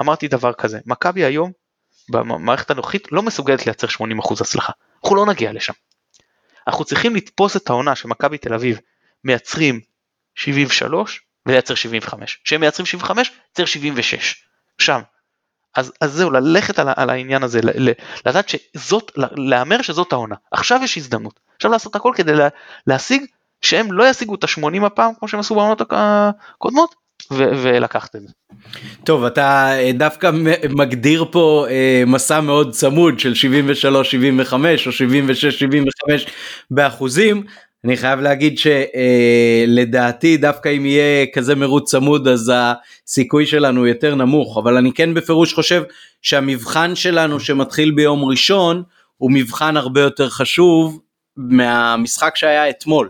אמרתי דבר כזה, מכבי היום, במערכת הנוכחית, לא מסוגלת לייצר 80% הצלחה. אנחנו לא נגיע לשם. אנחנו צריכים לתפוס את העונה שמכבי תל אביב מייצרים 73 ולייצר 75. כשהם מייצרים 75, לייצר 76. שם. אז, אז זהו, ללכת על, על העניין הזה, ל, ל, לדעת שזאת, להמר שזאת העונה. עכשיו יש הזדמנות. עכשיו לעשות הכל כדי לה, להשיג שהם לא ישיגו את ה-80 הפעם כמו שהם עשו בעונות הקודמות, ו- ולקחת את זה. טוב אתה אה, דווקא מגדיר פה אה, מסע מאוד צמוד של 73 75 או 76 75 באחוזים אני חייב להגיד שלדעתי אה, דווקא אם יהיה כזה מרוץ צמוד אז הסיכוי שלנו יותר נמוך אבל אני כן בפירוש חושב שהמבחן שלנו שמתחיל ביום ראשון הוא מבחן הרבה יותר חשוב מהמשחק שהיה אתמול.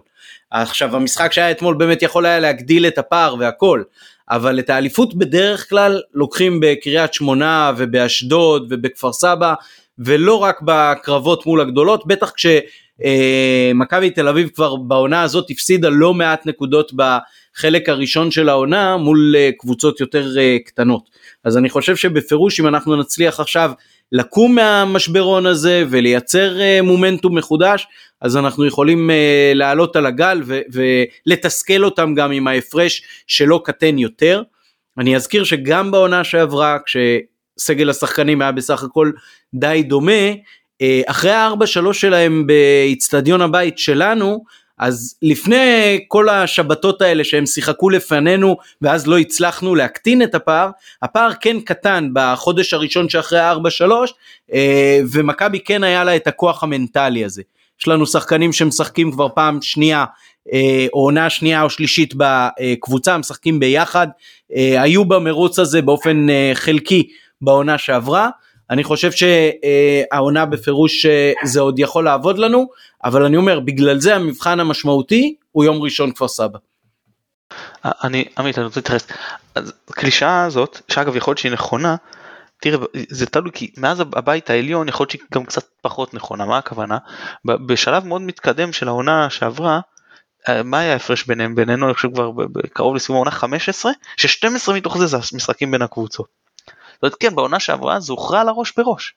עכשיו המשחק שהיה אתמול באמת יכול היה להגדיל את הפער והכל אבל את האליפות בדרך כלל לוקחים בקריית שמונה ובאשדוד ובכפר סבא ולא רק בקרבות מול הגדולות בטח כש... אה, מכבי תל אביב כבר בעונה הזאת הפסידה לא מעט נקודות בחלק הראשון של העונה מול אה, קבוצות יותר אה, קטנות. אז אני חושב שבפירוש אם אנחנו נצליח עכשיו לקום מהמשברון הזה ולייצר מומנטום מחודש, אז אנחנו יכולים לעלות על הגל ולתסכל אותם גם עם ההפרש שלא קטן יותר. אני אזכיר שגם בעונה שעברה כשסגל השחקנים היה בסך הכל די דומה, אחרי הארבע שלוש שלהם באיצטדיון הבית שלנו, אז לפני כל השבתות האלה שהם שיחקו לפנינו ואז לא הצלחנו להקטין את הפער, הפער כן קטן בחודש הראשון שאחרי הארבע שלוש אה, ומכבי כן היה לה את הכוח המנטלי הזה. יש לנו שחקנים שמשחקים כבר פעם שנייה אה, או עונה שנייה או שלישית בקבוצה, משחקים ביחד, היו במרוץ הזה באופן חלקי בעונה שעברה. אני חושב שהעונה בפירוש אה, זה עוד יכול לעבוד לנו, אבל אני אומר, בגלל זה המבחן המשמעותי הוא יום ראשון כפר סבא. אני, עמית, אני רוצה להתייחס. הקלישאה הזאת, שאגב יכול להיות שהיא נכונה, תראה, זה תלוי כי מאז הבית העליון יכול להיות שהיא גם קצת פחות נכונה, מה הכוונה? בשלב מאוד מתקדם של העונה שעברה, אה, מה היה ההפרש ביניהם בינינו אני חושב כבר קרוב לסיום העונה 15 ש-12 מתוך זה זה משחקים בין הקבוצות. זאת אומרת, כן, בעונה שעברה זה הוכרע על הראש בראש.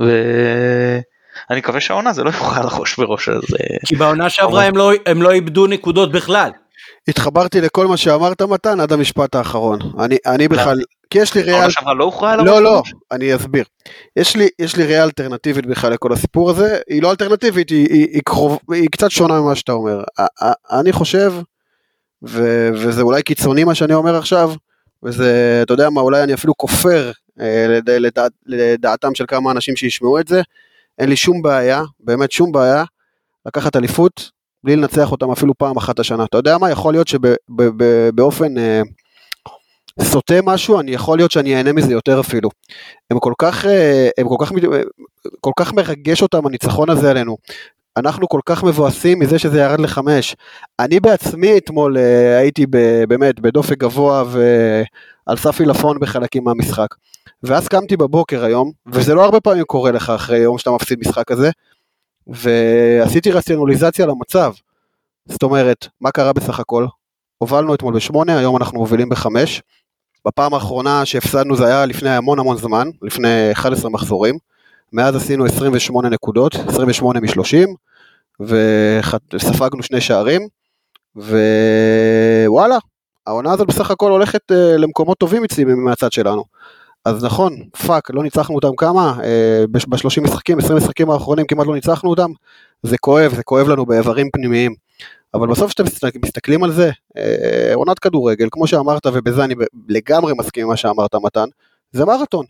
ואני מקווה שהעונה זה לא יוכרע על הראש בראש. אז... אה, כי בעונה שעברה הם לא, הם לא איבדו נקודות בכלל. התחברתי לכל מה שאמרת מתן עד המשפט האחרון. אני, אני בכלל, כי יש לי ריאל... העונה שעברה לא הוכרע על הראש לא, לא, אני אסביר. יש לי, יש לי ריאל אלטרנטיבית בכלל לכל הסיפור הזה, היא לא אלטרנטיבית, היא, היא, היא, קרוב, היא קצת שונה ממה שאתה אומר. אני חושב, ו, וזה אולי קיצוני מה שאני אומר עכשיו, וזה, אתה יודע מה, אולי אני אפילו כופר אה, לד, לדעת, לדעתם של כמה אנשים שישמעו את זה, אין לי שום בעיה, באמת שום בעיה, לקחת אליפות בלי לנצח אותם אפילו פעם אחת השנה. אתה יודע מה, יכול להיות שבאופן אה, סוטה משהו, אני יכול להיות שאני אהנה מזה יותר אפילו. הם כל כך, אה, הם כל כך, כל כך מרגש אותם הניצחון הזה עלינו. אנחנו כל כך מבואסים מזה שזה ירד לחמש. אני בעצמי אתמול אה, הייתי באמת בדופק גבוה ועל סף עילפון בחלקים מהמשחק. ואז קמתי בבוקר היום, וזה לא הרבה פעמים קורה לך אחרי יום שאתה מפסיד משחק כזה, ועשיתי רציונליזציה למצב. זאת אומרת, מה קרה בסך הכל? הובלנו אתמול בשמונה, היום אנחנו מובילים בחמש. בפעם האחרונה שהפסדנו זה היה לפני המון המון זמן, לפני 11 מחזורים. מאז עשינו 28 נקודות, 28 מ-30, וספגנו שני שערים, ווואלה, העונה הזאת בסך הכל הולכת אה, למקומות טובים אצלי מהצד שלנו. אז נכון, fuck, לא ניצחנו אותם כמה? אה, ב-30 משחקים, 20 משחקים האחרונים כמעט לא ניצחנו אותם. זה כואב, זה כואב לנו באיברים פנימיים. אבל בסוף כשאתם מסתכלים על זה, אה, עונת כדורגל, כמו שאמרת, ובזה אני לגמרי מסכים עם מה שאמרת מתן, זה מרתון.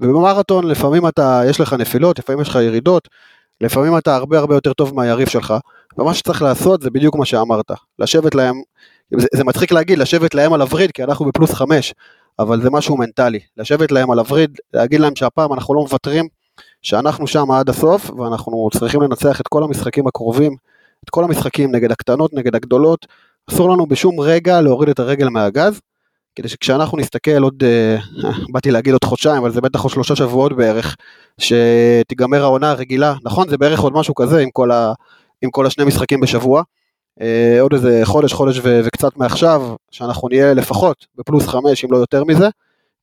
ובמרתון לפעמים אתה, יש לך נפילות, לפעמים יש לך ירידות, לפעמים אתה הרבה הרבה יותר טוב מהיריב שלך, ומה שצריך לעשות זה בדיוק מה שאמרת, לשבת להם, זה, זה מצחיק להגיד, לשבת להם על הווריד, כי אנחנו בפלוס חמש, אבל זה משהו מנטלי, לשבת להם על הווריד, להגיד להם שהפעם אנחנו לא מוותרים, שאנחנו שם עד הסוף, ואנחנו צריכים לנצח את כל המשחקים הקרובים, את כל המשחקים נגד הקטנות, נגד הגדולות, אסור לנו בשום רגע להוריד את הרגל מהגז, כדי שכשאנחנו נסתכל עוד, אה, באתי להגיד עוד חודשיים, אבל זה בטח עוד שלושה שבועות בערך, שתיגמר העונה הרגילה, נכון זה בערך עוד משהו כזה עם כל, ה, עם כל השני משחקים בשבוע, אה, עוד איזה חודש, חודש ו- וקצת מעכשיו, שאנחנו נהיה לפחות בפלוס חמש, אם לא יותר מזה,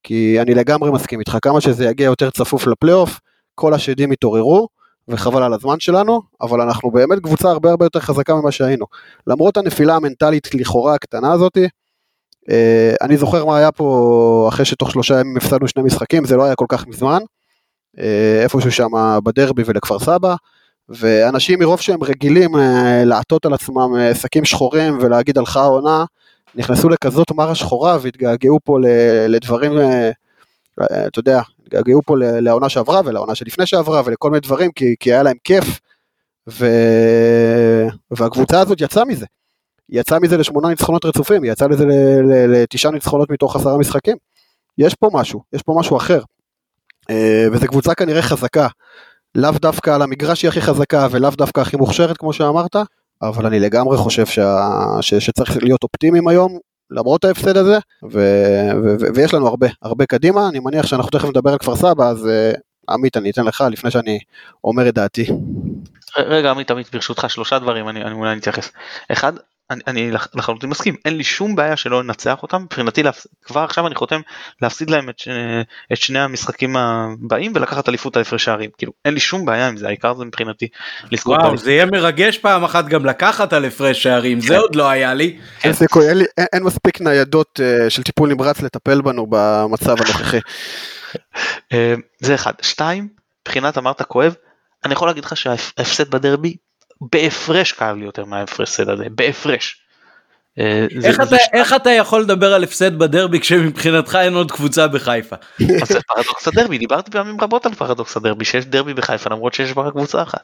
כי אני לגמרי מסכים איתך, כמה שזה יגיע יותר צפוף לפלייאוף, כל השדים יתעוררו, וחבל על הזמן שלנו, אבל אנחנו באמת קבוצה הרבה הרבה יותר חזקה ממה שהיינו. למרות הנפילה המנטלית לכאורה הקטנה הזאתי, אני זוכר מה היה פה אחרי שתוך שלושה ימים הפסדנו שני משחקים, זה לא היה כל כך מזמן, אה, איפשהו שם בדרבי ולכפר סבא, ואנשים מרוב שהם רגילים אה, לעטות על עצמם שקים שחורים ולהגיד הלכה העונה, נכנסו לכזאת מרה שחורה והתגעגעו פה לדברים, אתה יודע, התגעגעו פה לעונה שעברה ולעונה שלפני שעברה ולכל מיני דברים, כי, כי היה להם כיף, ו... והקבוצה הזאת יצאה מזה. יצאה מזה לשמונה ניצחונות רצופים, יצאה לזה לתשעה ניצחונות מתוך עשרה משחקים. יש פה משהו, יש פה משהו אחר. אה, וזו קבוצה כנראה חזקה. לאו דווקא על המגרש היא הכי חזקה ולאו דווקא הכי מוכשרת כמו שאמרת, אבל אני לגמרי חושב שה... ש... שצריך להיות אופטימיים היום, למרות ההפסד הזה, ו... ו... ו... ויש לנו הרבה, הרבה קדימה, אני מניח שאנחנו תכף נדבר על כפר סבא, אז uh, עמית אני אתן לך לפני שאני אומר את דעתי. רגע עמית עמית ברשותך שלושה דברים אני, אני אולי נתייחס. אחד אני, אני לחלוטין מסכים אין לי שום בעיה שלא לנצח אותם מבחינתי כבר עכשיו אני חותם להפסיד להם את, את שני המשחקים הבאים ולקחת אליפות על הפרש שערים כאילו אין לי שום בעיה עם זה העיקר זה מבחינתי לזכות. וואו זה יהיה מרגש פעם אחת גם לקחת על הפרש שערים זה כן. עוד לא היה לי. אין סיכוי אין, אין, אין מספיק ניידות uh, של טיפול נמרץ לטפל בנו במצב הנוכחי. אה, זה אחד שתיים מבחינת אמרת כואב אני יכול להגיד לך שההפסד בדרבי בהפרש קל לי יותר מההפסד הזה, בהפרש. אה, איך, אתה, איך אתה יכול לדבר על הפסד בדרבי כשמבחינתך אין עוד קבוצה בחיפה? זה פרדוקס הדרבי, דיברתי פעמים רבות על פרדוקס הדרבי, שיש דרבי בחיפה למרות שיש כבר קבוצה אחת.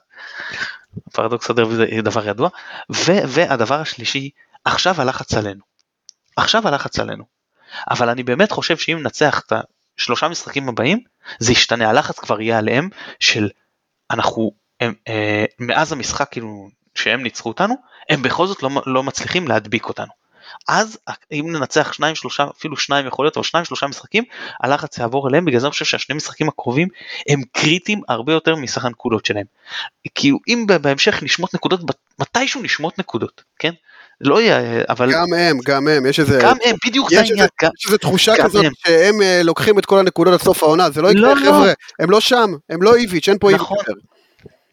פרדוקס הדרבי זה דבר ידוע. ו- והדבר השלישי, עכשיו הלחץ עלינו. עכשיו הלחץ עלינו. אבל אני באמת חושב שאם ננצח את השלושה משחקים הבאים, זה ישתנה, הלחץ כבר יהיה עליהם של אנחנו הם, אה, מאז המשחק כאילו שהם ניצחו אותנו, הם בכל זאת לא, לא מצליחים להדביק אותנו. אז אם ננצח שניים שלושה אפילו שניים יכול להיות אבל שניים שלושה משחקים הלחץ יעבור אליהם בגלל זה אני חושב שהשני משחקים הקרובים הם קריטיים הרבה יותר מסך הנקודות שלהם. כי אם בהמשך נשמות נקודות מתישהו נשמות נקודות כן לא יהיה אבל גם הם גם הם יש איזה גם הם בדיוק זה העניין יש איזה תחושה כזאת הם. שהם אה, לוקחים את כל הנקודות עד סוף העונה זה לא יקרה לא, לא. חבר'ה לא. הם לא שם הם לא איביץ' אין פה נכון. איביץ'.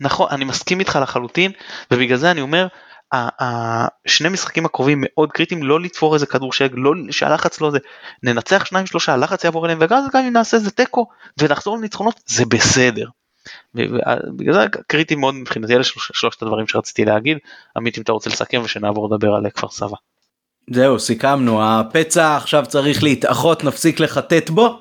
נכון, אני מסכים איתך לחלוטין, ובגלל זה אני אומר, השני משחקים הקרובים מאוד קריטיים, לא לתפור איזה כדור שג, לא שהלחץ לא זה, ננצח שניים שלושה, הלחץ יעבור אליהם, וגם אם נעשה איזה תיקו ונחזור לניצחונות, זה בסדר. בגלל זה קריטי מאוד מבחינתי, אלה שלוש, שלושת הדברים שרציתי להגיד. עמית אם אתה רוצה לסכם ושנעבור לדבר על כפר סבא. זהו סיכמנו. הפצע עכשיו צריך להתאחות נפסיק לחטט בו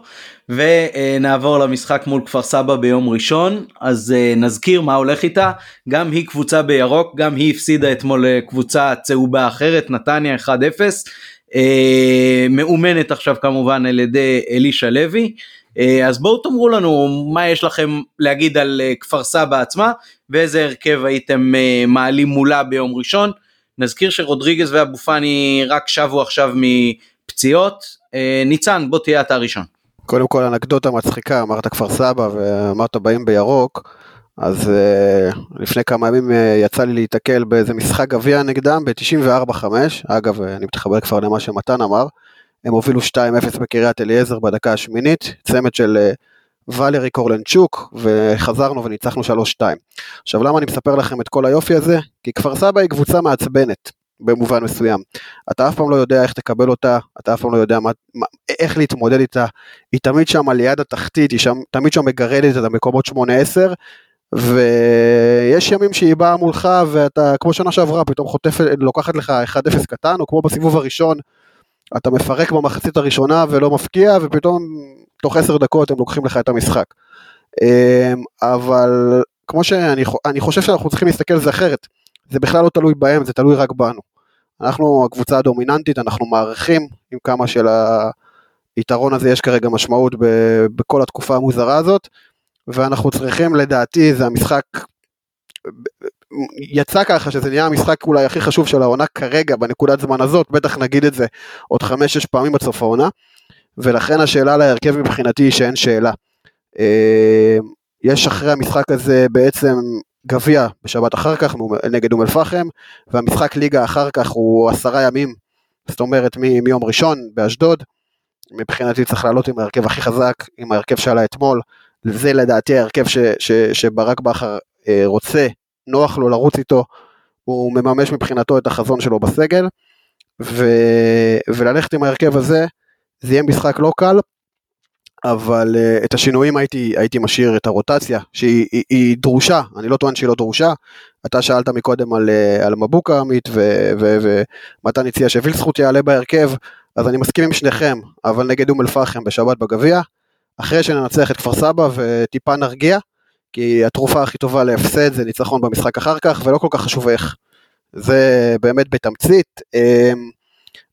ונעבור למשחק מול כפר סבא ביום ראשון. אז אה, נזכיר מה הולך איתה. גם היא קבוצה בירוק גם היא הפסידה אתמול לקבוצה צהובה אחרת נתניה 1-0 אה, מאומנת עכשיו כמובן על ידי אלישע לוי. אה, אז בואו תאמרו לנו מה יש לכם להגיד על כפר סבא עצמה ואיזה הרכב הייתם מעלים מולה ביום ראשון. נזכיר שרודריגז ואבו פאני רק שבו עכשיו מפציעות. ניצן בוא תהיה אתה הראשון. קודם כל אנקדוטה מצחיקה, אמרת כפר סבא ואמרת באים בירוק, אז uh, לפני כמה ימים uh, יצא לי להיתקל באיזה משחק גביע נגדם ב-94-5, אגב אני מתחבר כבר למה שמתן אמר, הם הובילו 2-0 בקריית אליעזר בדקה השמינית, צמד של uh, ולרי קורלנצ'וק, וחזרנו וניצחנו 3-2. עכשיו למה אני מספר לכם את כל היופי הזה? כי כפר סבא היא קבוצה מעצבנת. במובן מסוים. אתה אף פעם לא יודע איך תקבל אותה, אתה אף פעם לא יודע מה, מה, איך להתמודד איתה, היא תמיד שם על יד התחתית, היא שם, תמיד שם מגרדת את המקומות 8-10, ויש ימים שהיא באה מולך ואתה, כמו שנה שעברה, פתאום חוטפת, לוקחת לך 1-0 קטן, או כמו בסיבוב הראשון, אתה מפרק במחצית הראשונה ולא מפקיע, ופתאום תוך 10 דקות הם לוקחים לך את המשחק. אמ, אבל כמו שאני חושב שאנחנו צריכים להסתכל על זה אחרת. זה בכלל לא תלוי בהם, זה תלוי רק בנו. אנחנו הקבוצה הדומיננטית, אנחנו מעריכים עם כמה של היתרון הזה יש כרגע משמעות בכל התקופה המוזרה הזאת, ואנחנו צריכים לדעתי, זה המשחק, יצא ככה שזה נהיה המשחק אולי הכי חשוב של העונה כרגע, בנקודת זמן הזאת, בטח נגיד את זה עוד חמש-שש פעמים עד סוף העונה, ולכן השאלה על ההרכב מבחינתי היא שאין שאלה. אה, יש אחרי המשחק הזה בעצם גביע בשבת אחר כך נגד אום אל-פחם, והמשחק ליגה אחר כך הוא עשרה ימים, זאת אומרת מ- מיום ראשון באשדוד. מבחינתי צריך לעלות עם ההרכב הכי חזק, עם ההרכב שעלה אתמול. זה לדעתי ההרכב ש- ש- שברק בכר אה, רוצה, נוח לו לרוץ איתו, הוא מממש מבחינתו את החזון שלו בסגל, ו- וללכת עם ההרכב הזה, זה יהיה משחק לא קל, אבל uh, את השינויים הייתי, הייתי משאיר את הרוטציה שהיא היא, היא דרושה, אני לא טוען שהיא לא דרושה. אתה שאלת מקודם על, uh, על מבוקה עמית ומתן הציע שווילסחוט יעלה בהרכב, אז אני מסכים עם שניכם, אבל נגד אום אל-פחם בשבת בגביע, אחרי שננצח את כפר סבא וטיפה נרגיע, כי התרופה הכי טובה להפסד זה ניצחון במשחק אחר כך, ולא כל כך חשוב איך. זה באמת בתמצית. Uh,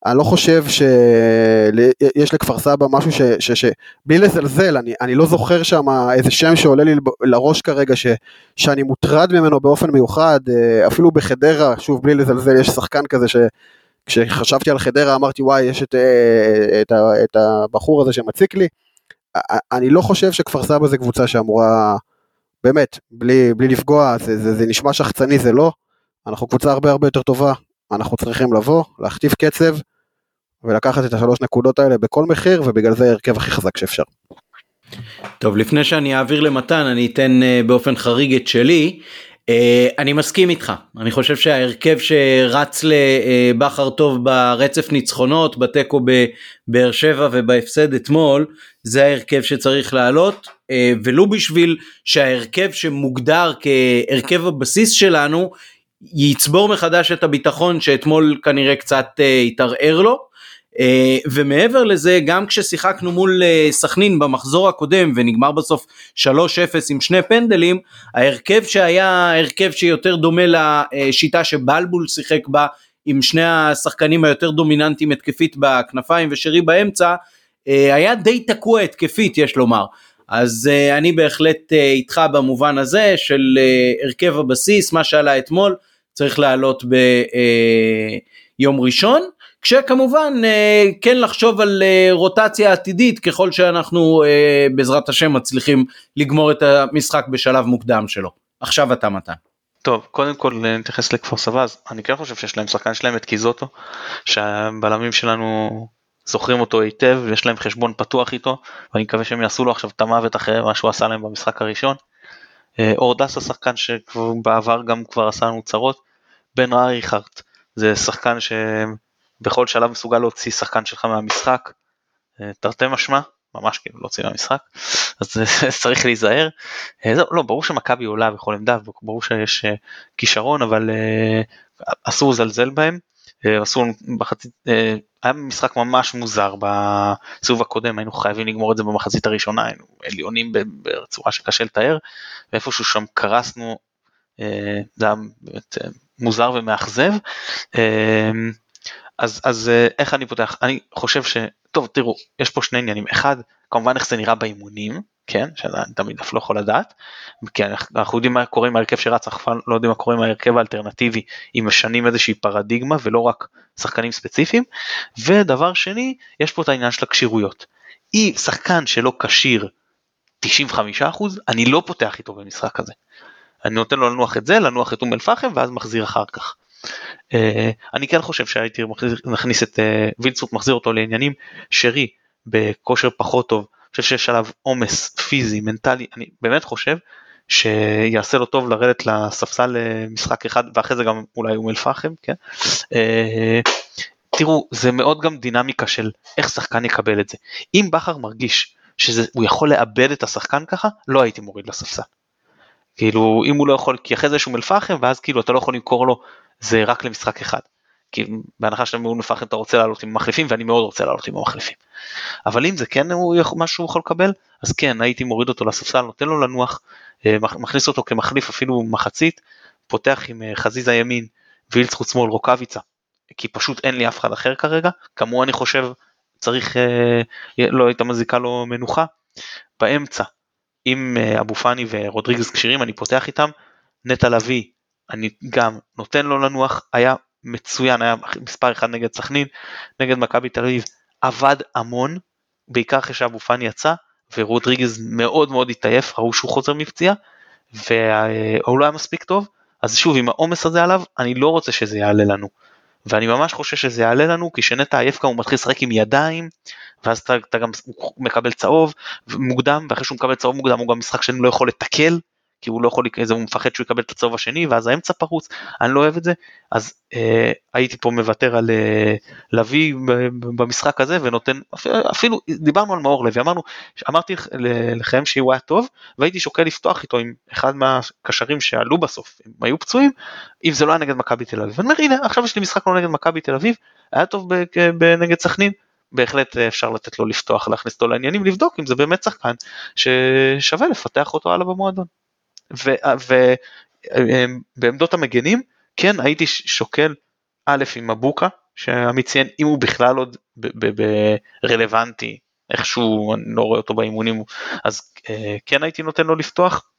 אני לא חושב שיש לכפר סבא משהו ש... ש, ש בלי לזלזל, אני, אני לא זוכר שם איזה שם שעולה לי לראש כרגע ש, שאני מוטרד ממנו באופן מיוחד, אה, אפילו בחדרה, שוב בלי לזלזל, יש שחקן כזה ש... כשחשבתי על חדרה אמרתי וואי יש את, אה, את, את, את הבחור הזה שמציק לי, אני לא חושב שכפר סבא זה קבוצה שאמורה, באמת, בלי, בלי לפגוע, זה, זה, זה נשמע שחצני, זה לא, אנחנו קבוצה הרבה הרבה יותר טובה, אנחנו צריכים לבוא, להכתיב קצב, ולקחת את השלוש נקודות האלה בכל מחיר ובגלל זה הרכב הכי חזק שאפשר. טוב לפני שאני אעביר למתן אני אתן uh, באופן חריג את שלי. Uh, אני מסכים איתך אני חושב שההרכב שרץ לבכר טוב ברצף ניצחונות בתיקו בבאר שבע ובהפסד אתמול זה ההרכב שצריך לעלות uh, ולו בשביל שההרכב שמוגדר כהרכב הבסיס שלנו יצבור מחדש את הביטחון שאתמול כנראה קצת התערער לו. אה, ומעבר לזה גם כששיחקנו מול אה, סכנין במחזור הקודם ונגמר בסוף 3-0 עם שני פנדלים ההרכב שהיה הרכב שיותר דומה לשיטה שבלבול שיחק בה עם שני השחקנים היותר דומיננטיים התקפית בכנפיים ושרי באמצע אה, היה די תקוע התקפית יש לומר. אז אני בהחלט איתך במובן הזה של הרכב הבסיס מה שעלה אתמול צריך לעלות ביום ראשון כשכמובן אה, כן לחשוב על אה, רוטציה עתידית ככל שאנחנו אה, בעזרת השם מצליחים לגמור את המשחק בשלב מוקדם שלו. עכשיו אתה מתן. טוב קודם כל נתייחס לכפר סבא אז אני כן חושב שיש להם שחקן שלהם את קיזוטו שהבלמים שלנו זוכרים אותו היטב ויש להם חשבון פתוח איתו ואני מקווה שהם יעשו לו עכשיו את המוות אחרי מה שהוא עשה להם במשחק הראשון. אורדס השחקן שבעבר גם כבר עשה לנו צרות. בן אריכרט זה שחקן שהם בכל שלב מסוגל להוציא שחקן שלך מהמשחק, אה, תרתי משמע, ממש כאילו להוציא מהמשחק, אז צריך להיזהר. אה, לא, ברור שמכבי עולה בכל עמדה, ברור שיש אה, כישרון, אבל אסור לזלזל בהם. אסור בחצי, היה משחק ממש מוזר בסיבוב הקודם, היינו חייבים לגמור את זה במחצית הראשונה, היינו עליונים בצורה שקשה לתאר, ואיפשהו שם קרסנו, זה היה באמת מוזר ומאכזב. אז אז אה, איך אני פותח אני חושב שטוב תראו יש פה שני עניינים אחד כמובן איך זה נראה באימונים כן שאני תמיד אף לא יכול לדעת כי אנחנו יודעים מה קורה עם ההרכב שרץ אנחנו לא יודעים מה קורה עם ההרכב האלטרנטיבי אם משנים איזושהי פרדיגמה ולא רק שחקנים ספציפיים ודבר שני יש פה את העניין של הכשירויות. היא שחקן שלא כשיר 95% אני לא פותח איתו במשחק הזה. אני נותן לו לנוח את זה לנוח את אום אל פחם ואז מחזיר אחר כך. אה, אני כן חושב שהייתי מכניס את אה, וילצוט מחזיר אותו לעניינים שרי בכושר פחות טוב, אני חושב שיש עליו עומס פיזי מנטלי אני באמת חושב שיעשה לו טוב לרדת לספסל אה, משחק אחד ואחרי זה גם אולי אום אל פחם כן. תראו זה מאוד גם דינמיקה של איך שחקן יקבל את זה אם בכר מרגיש שהוא יכול לאבד את השחקן ככה לא הייתי מוריד לספסל. כאילו אם הוא לא יכול כי אחרי זה יש אום אל פחם ואז כאילו אתה לא יכול למכור לו זה רק למשחק אחד. כי בהנחה שאתה מאום אל אתה רוצה לעלות עם המחליפים ואני מאוד רוצה לעלות עם המחליפים. אבל אם זה כן הוא משהו שהוא יכול לקבל אז כן הייתי מוריד אותו לספסל נותן לו לנוח אה, מכניס אותו כמחליף אפילו מחצית פותח עם אה, חזיזה ימין וילצחוט שמאל רוקאביצה כי פשוט אין לי אף אחד אחר כרגע כמוהו אני חושב צריך אה, לא הייתה מזיקה לו מנוחה באמצע עם אבו פאני ורודריגז כשירים אני פותח איתם נטע לביא אני גם נותן לו לנוח היה מצוין היה מספר אחד נגד סכנין נגד מכבי תל אביב עבד המון בעיקר אחרי שאבו פאני יצא ורודריגז מאוד מאוד התעייף ראו שהוא חוזר מפציעה והוא לא היה מספיק טוב אז שוב עם העומס הזה עליו אני לא רוצה שזה יעלה לנו. ואני ממש חושש שזה יעלה לנו כי שנטע עייף כבר הוא מתחיל לשחק עם ידיים ואז אתה, אתה גם מקבל צהוב מוקדם ואחרי שהוא מקבל צהוב מוקדם הוא גם משחק שאני לא יכול לתקל כי הוא לא יכול, הוא מפחד שהוא יקבל את הצהוב השני ואז האמצע פרוץ, אני לא אוהב את זה, אז אה, הייתי פה מוותר על אה, לביא במשחק הזה ונותן, אפילו דיברנו על מאור לוי, אמרנו, אמרתי לכם שהוא היה טוב והייתי שוקל לפתוח איתו עם אחד מהקשרים שעלו בסוף, הם היו פצועים, אם זה לא היה נגד מכבי תל אביב, ואני אומר הנה עכשיו יש לי משחק לא נגד מכבי תל אביב, היה טוב נגד סכנין, בהחלט אפשר לתת לו לפתוח, להכניס אותו לעניינים, לבדוק אם זה באמת שחקן ששווה לפתח אותו הלאה במועדון. ובעמדות המגנים כן הייתי שוקל א' עם מבוקה שעמית ציין אם הוא בכלל עוד רלוונטי איכשהו אני לא רואה אותו באימונים אז אה, כן הייתי נותן לו לפתוח.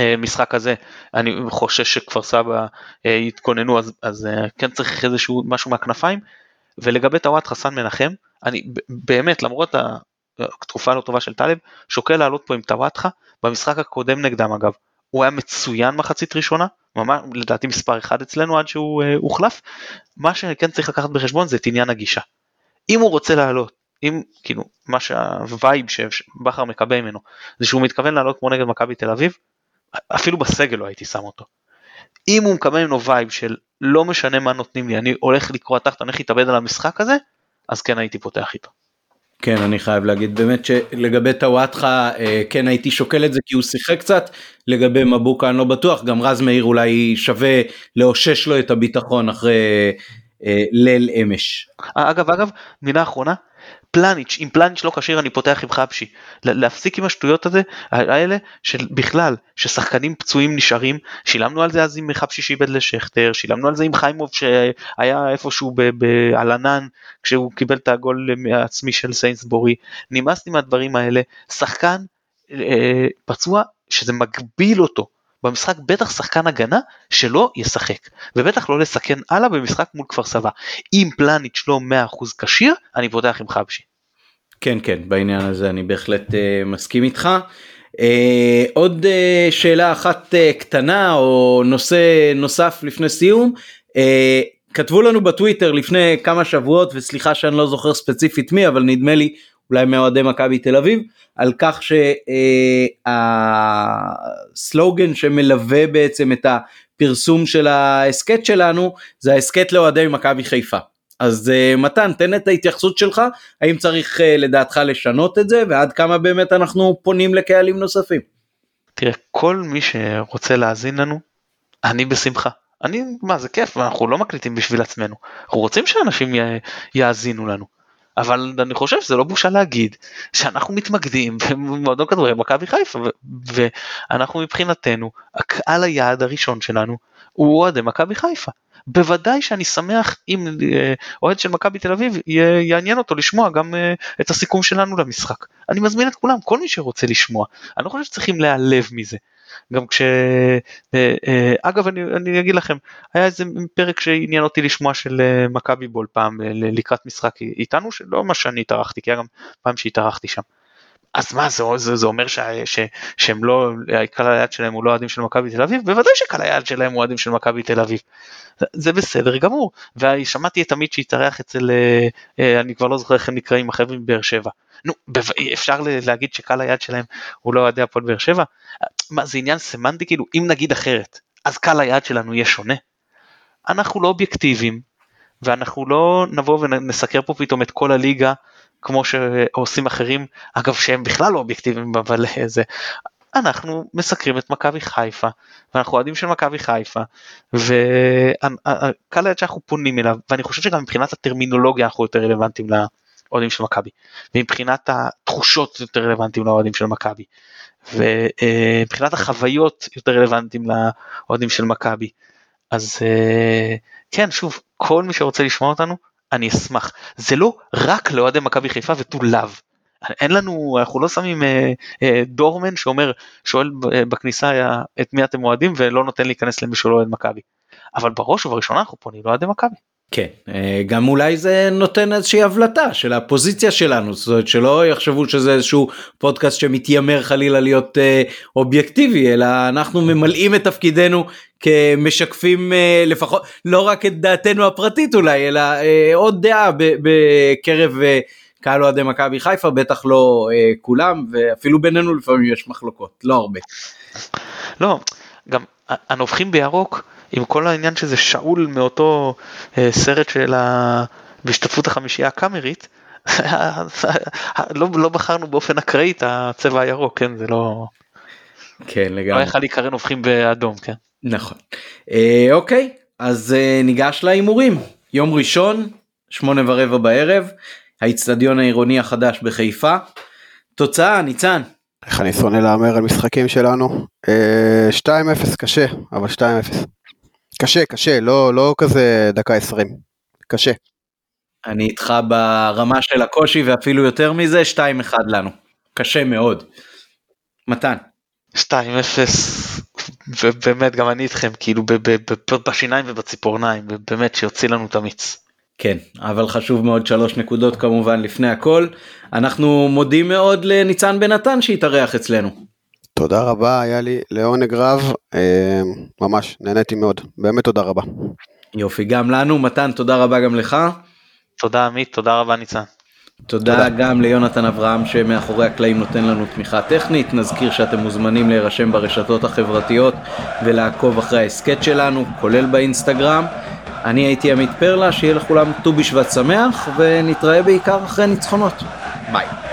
אה, משחק הזה אני חושש שכפר סבא אה, יתכוננו אז, אז כן צריך איזשהו משהו מהכנפיים ולגבי טוואט חסן מנחם אני באמת למרות התקופה לא טובה של טלב שוקל לעלות פה עם טוואטחה במשחק הקודם נגדם אגב הוא היה מצוין מחצית ראשונה, ממש לדעתי מספר אחד אצלנו עד שהוא אה, הוחלף. מה שכן צריך לקחת בחשבון זה את עניין הגישה. אם הוא רוצה לעלות, אם כאילו מה שה vibe שבכר מקבל ממנו זה שהוא מתכוון לעלות כמו נגד מכבי תל אביב, אפילו בסגל לא הייתי שם אותו. אם הוא מקבל ממנו vibe של לא משנה מה נותנים לי, אני הולך לקרוע תחת, אני הולך להתאבד על המשחק הזה, אז כן הייתי פותח איתו. כן אני חייב להגיד באמת שלגבי טוואטחה אה, כן הייתי שוקל את זה כי הוא שיחק קצת לגבי מבוקה אני לא בטוח גם רז מאיר אולי שווה לאושש לו את הביטחון אחרי אה, ליל אמש. אגב אגב מילה אחרונה פלניץ', אם פלניץ' לא כשיר אני פותח עם חבשי. להפסיק עם השטויות הזה, האלה של בכלל, ששחקנים פצועים נשארים, שילמנו על זה אז עם חבשי שאיבד לשכטר, שילמנו על זה עם חיימוב שהיה איפשהו על ענן כשהוא קיבל את הגול העצמי של סיינסבורי, נמאס לי מהדברים האלה, שחקן אה, פצוע שזה מגביל אותו. במשחק בטח שחקן הגנה שלא ישחק ובטח לא לסכן הלאה במשחק מול כפר סבא. אם פלניץ' לא 100% כשיר אני פותח עם חבשי. כן כן בעניין הזה אני בהחלט uh, מסכים איתך. Uh, עוד uh, שאלה אחת uh, קטנה או נושא נוסף לפני סיום. Uh, כתבו לנו בטוויטר לפני כמה שבועות וסליחה שאני לא זוכר ספציפית מי אבל נדמה לי אולי מאוהדי מכבי תל אביב, על כך שהסלוגן שמלווה בעצם את הפרסום של ההסכת שלנו זה ההסכת לאוהדי מכבי חיפה. אז מתן תן את ההתייחסות שלך האם צריך לדעתך לשנות את זה ועד כמה באמת אנחנו פונים לקהלים נוספים. תראה כל מי שרוצה להאזין לנו אני בשמחה אני מה זה כיף אנחנו לא מקליטים בשביל עצמנו אנחנו רוצים שאנשים יאזינו לנו אבל אני חושב שזה לא בושה להגיד שאנחנו מתמקדים במועדון כדורגל מכבי חיפה ואנחנו מבחינתנו הקהל היעד הראשון שלנו הוא אוהדי מכבי חיפה. בוודאי שאני שמח אם אה, אוהד של מכבי תל אביב יעניין אותו לשמוע גם אה, את הסיכום שלנו למשחק. אני מזמין את כולם, כל מי שרוצה לשמוע. אני לא חושב שצריכים להיעלב מזה. גם כש... אה, אגב אני, אני אגיד לכם, היה איזה פרק שעניין אותי לשמוע של מכבי בול פעם לקראת משחק איתנו, שלא מה שאני התארחתי, כי היה גם פעם שהתארחתי שם. אז מה זה, זה, זה אומר ש, ש, שהם לא, קהל היעד שלהם הוא לא אוהדים של מכבי תל אביב? בוודאי שקהל היעד שלהם הוא אוהדים של מכבי תל אביב. זה, בסדר גמור. ושמעתי את עמית שהתארח אצל, אני כבר לא זוכר איך הם נקראים, החבר'ה מבאר שבע. נו, אפשר להגיד שקהל היעד שלהם הוא לא אוהדי הפועל באר שבע? מה זה עניין סמנטי כאילו אם נגיד אחרת אז קהל היעד שלנו יהיה שונה. אנחנו לא אובייקטיביים ואנחנו לא נבוא ונסקר פה פתאום את כל הליגה כמו שעושים אחרים אגב שהם בכלל לא אובייקטיביים אבל זה אנחנו מסקרים את מכבי חיפה ואנחנו אוהדים של מכבי חיפה וקהל היעד שאנחנו פונים אליו ואני חושב שגם מבחינת הטרמינולוגיה אנחנו יותר רלוונטיים לאוהדים של מכבי ומבחינת התחושות יותר רלוונטיים לאוהדים של מכבי ומבחינת החוויות יותר רלוונטיים לאוהדים של מכבי. אז אה, כן שוב כל מי שרוצה לשמוע אותנו אני אשמח זה לא רק לאוהדי מכבי חיפה ותו לאו. אין לנו אנחנו לא שמים אה, אה, דורמן שאומר שואל אה, בכניסה היה, את מי אתם אוהדים ולא נותן להיכנס למי שלא אוהד מכבי. אבל בראש ובראשונה אנחנו פונים לאוהדי מכבי. כן אה, גם אולי זה נותן איזושהי הבלטה של הפוזיציה שלנו זאת אומרת שלא יחשבו שזה איזשהו פודקאסט שמתיימר חלילה להיות אה, אובייקטיבי אלא אנחנו ממלאים את תפקידנו כמשקפים אה, לפחות לא רק את דעתנו הפרטית אולי אלא עוד דעה בקרב קהל אוהדי מכבי חיפה בטח לא כולם ואפילו בינינו לפעמים יש מחלוקות לא הרבה. לא גם הנובחים בירוק עם כל העניין שזה שאול מאותו אה, סרט של ה... בהשתתפות החמישייה הקאמרית, לא, לא בחרנו באופן אקראי את הצבע הירוק, כן? זה לא... כן, לגמרי. לא יכול להיקרא נובחים באדום, כן. נכון. אה, אוקיי, אז אה, ניגש להימורים. יום ראשון, שמונה ורבע בערב, האיצטדיון העירוני החדש בחיפה. תוצאה, ניצן. איך אני שונא להמר על משחקים שלנו. אה, 2-0 קשה, אבל 2-0. קשה, קשה, לא, לא כזה דקה 20. קשה. אני איתך ברמה של הקושי ואפילו יותר מזה, 2-1 לנו. קשה מאוד. מתן. 2-0, ובאמת גם אני איתכם, כאילו בשיניים ובציפורניים, באמת שיוציא לנו את המיץ. כן, אבל חשוב מאוד שלוש נקודות כמובן לפני הכל. אנחנו מודים מאוד לניצן בן נתן שהתארח אצלנו. תודה רבה, היה לי לעונג רב, אה, ממש נהניתי מאוד, באמת תודה רבה. יופי, גם לנו, מתן, תודה רבה גם לך. תודה עמית, תודה רבה ניצן. תודה, תודה גם ליונתן אברהם שמאחורי הקלעים נותן לנו תמיכה טכנית. נזכיר שאתם מוזמנים להירשם ברשתות החברתיות ולעקוב אחרי ההסכת שלנו, כולל באינסטגרם. אני הייתי עמית פרלה, שיהיה לכולם ט"ו בשבט שמח, ונתראה בעיקר אחרי ניצחונות. ביי.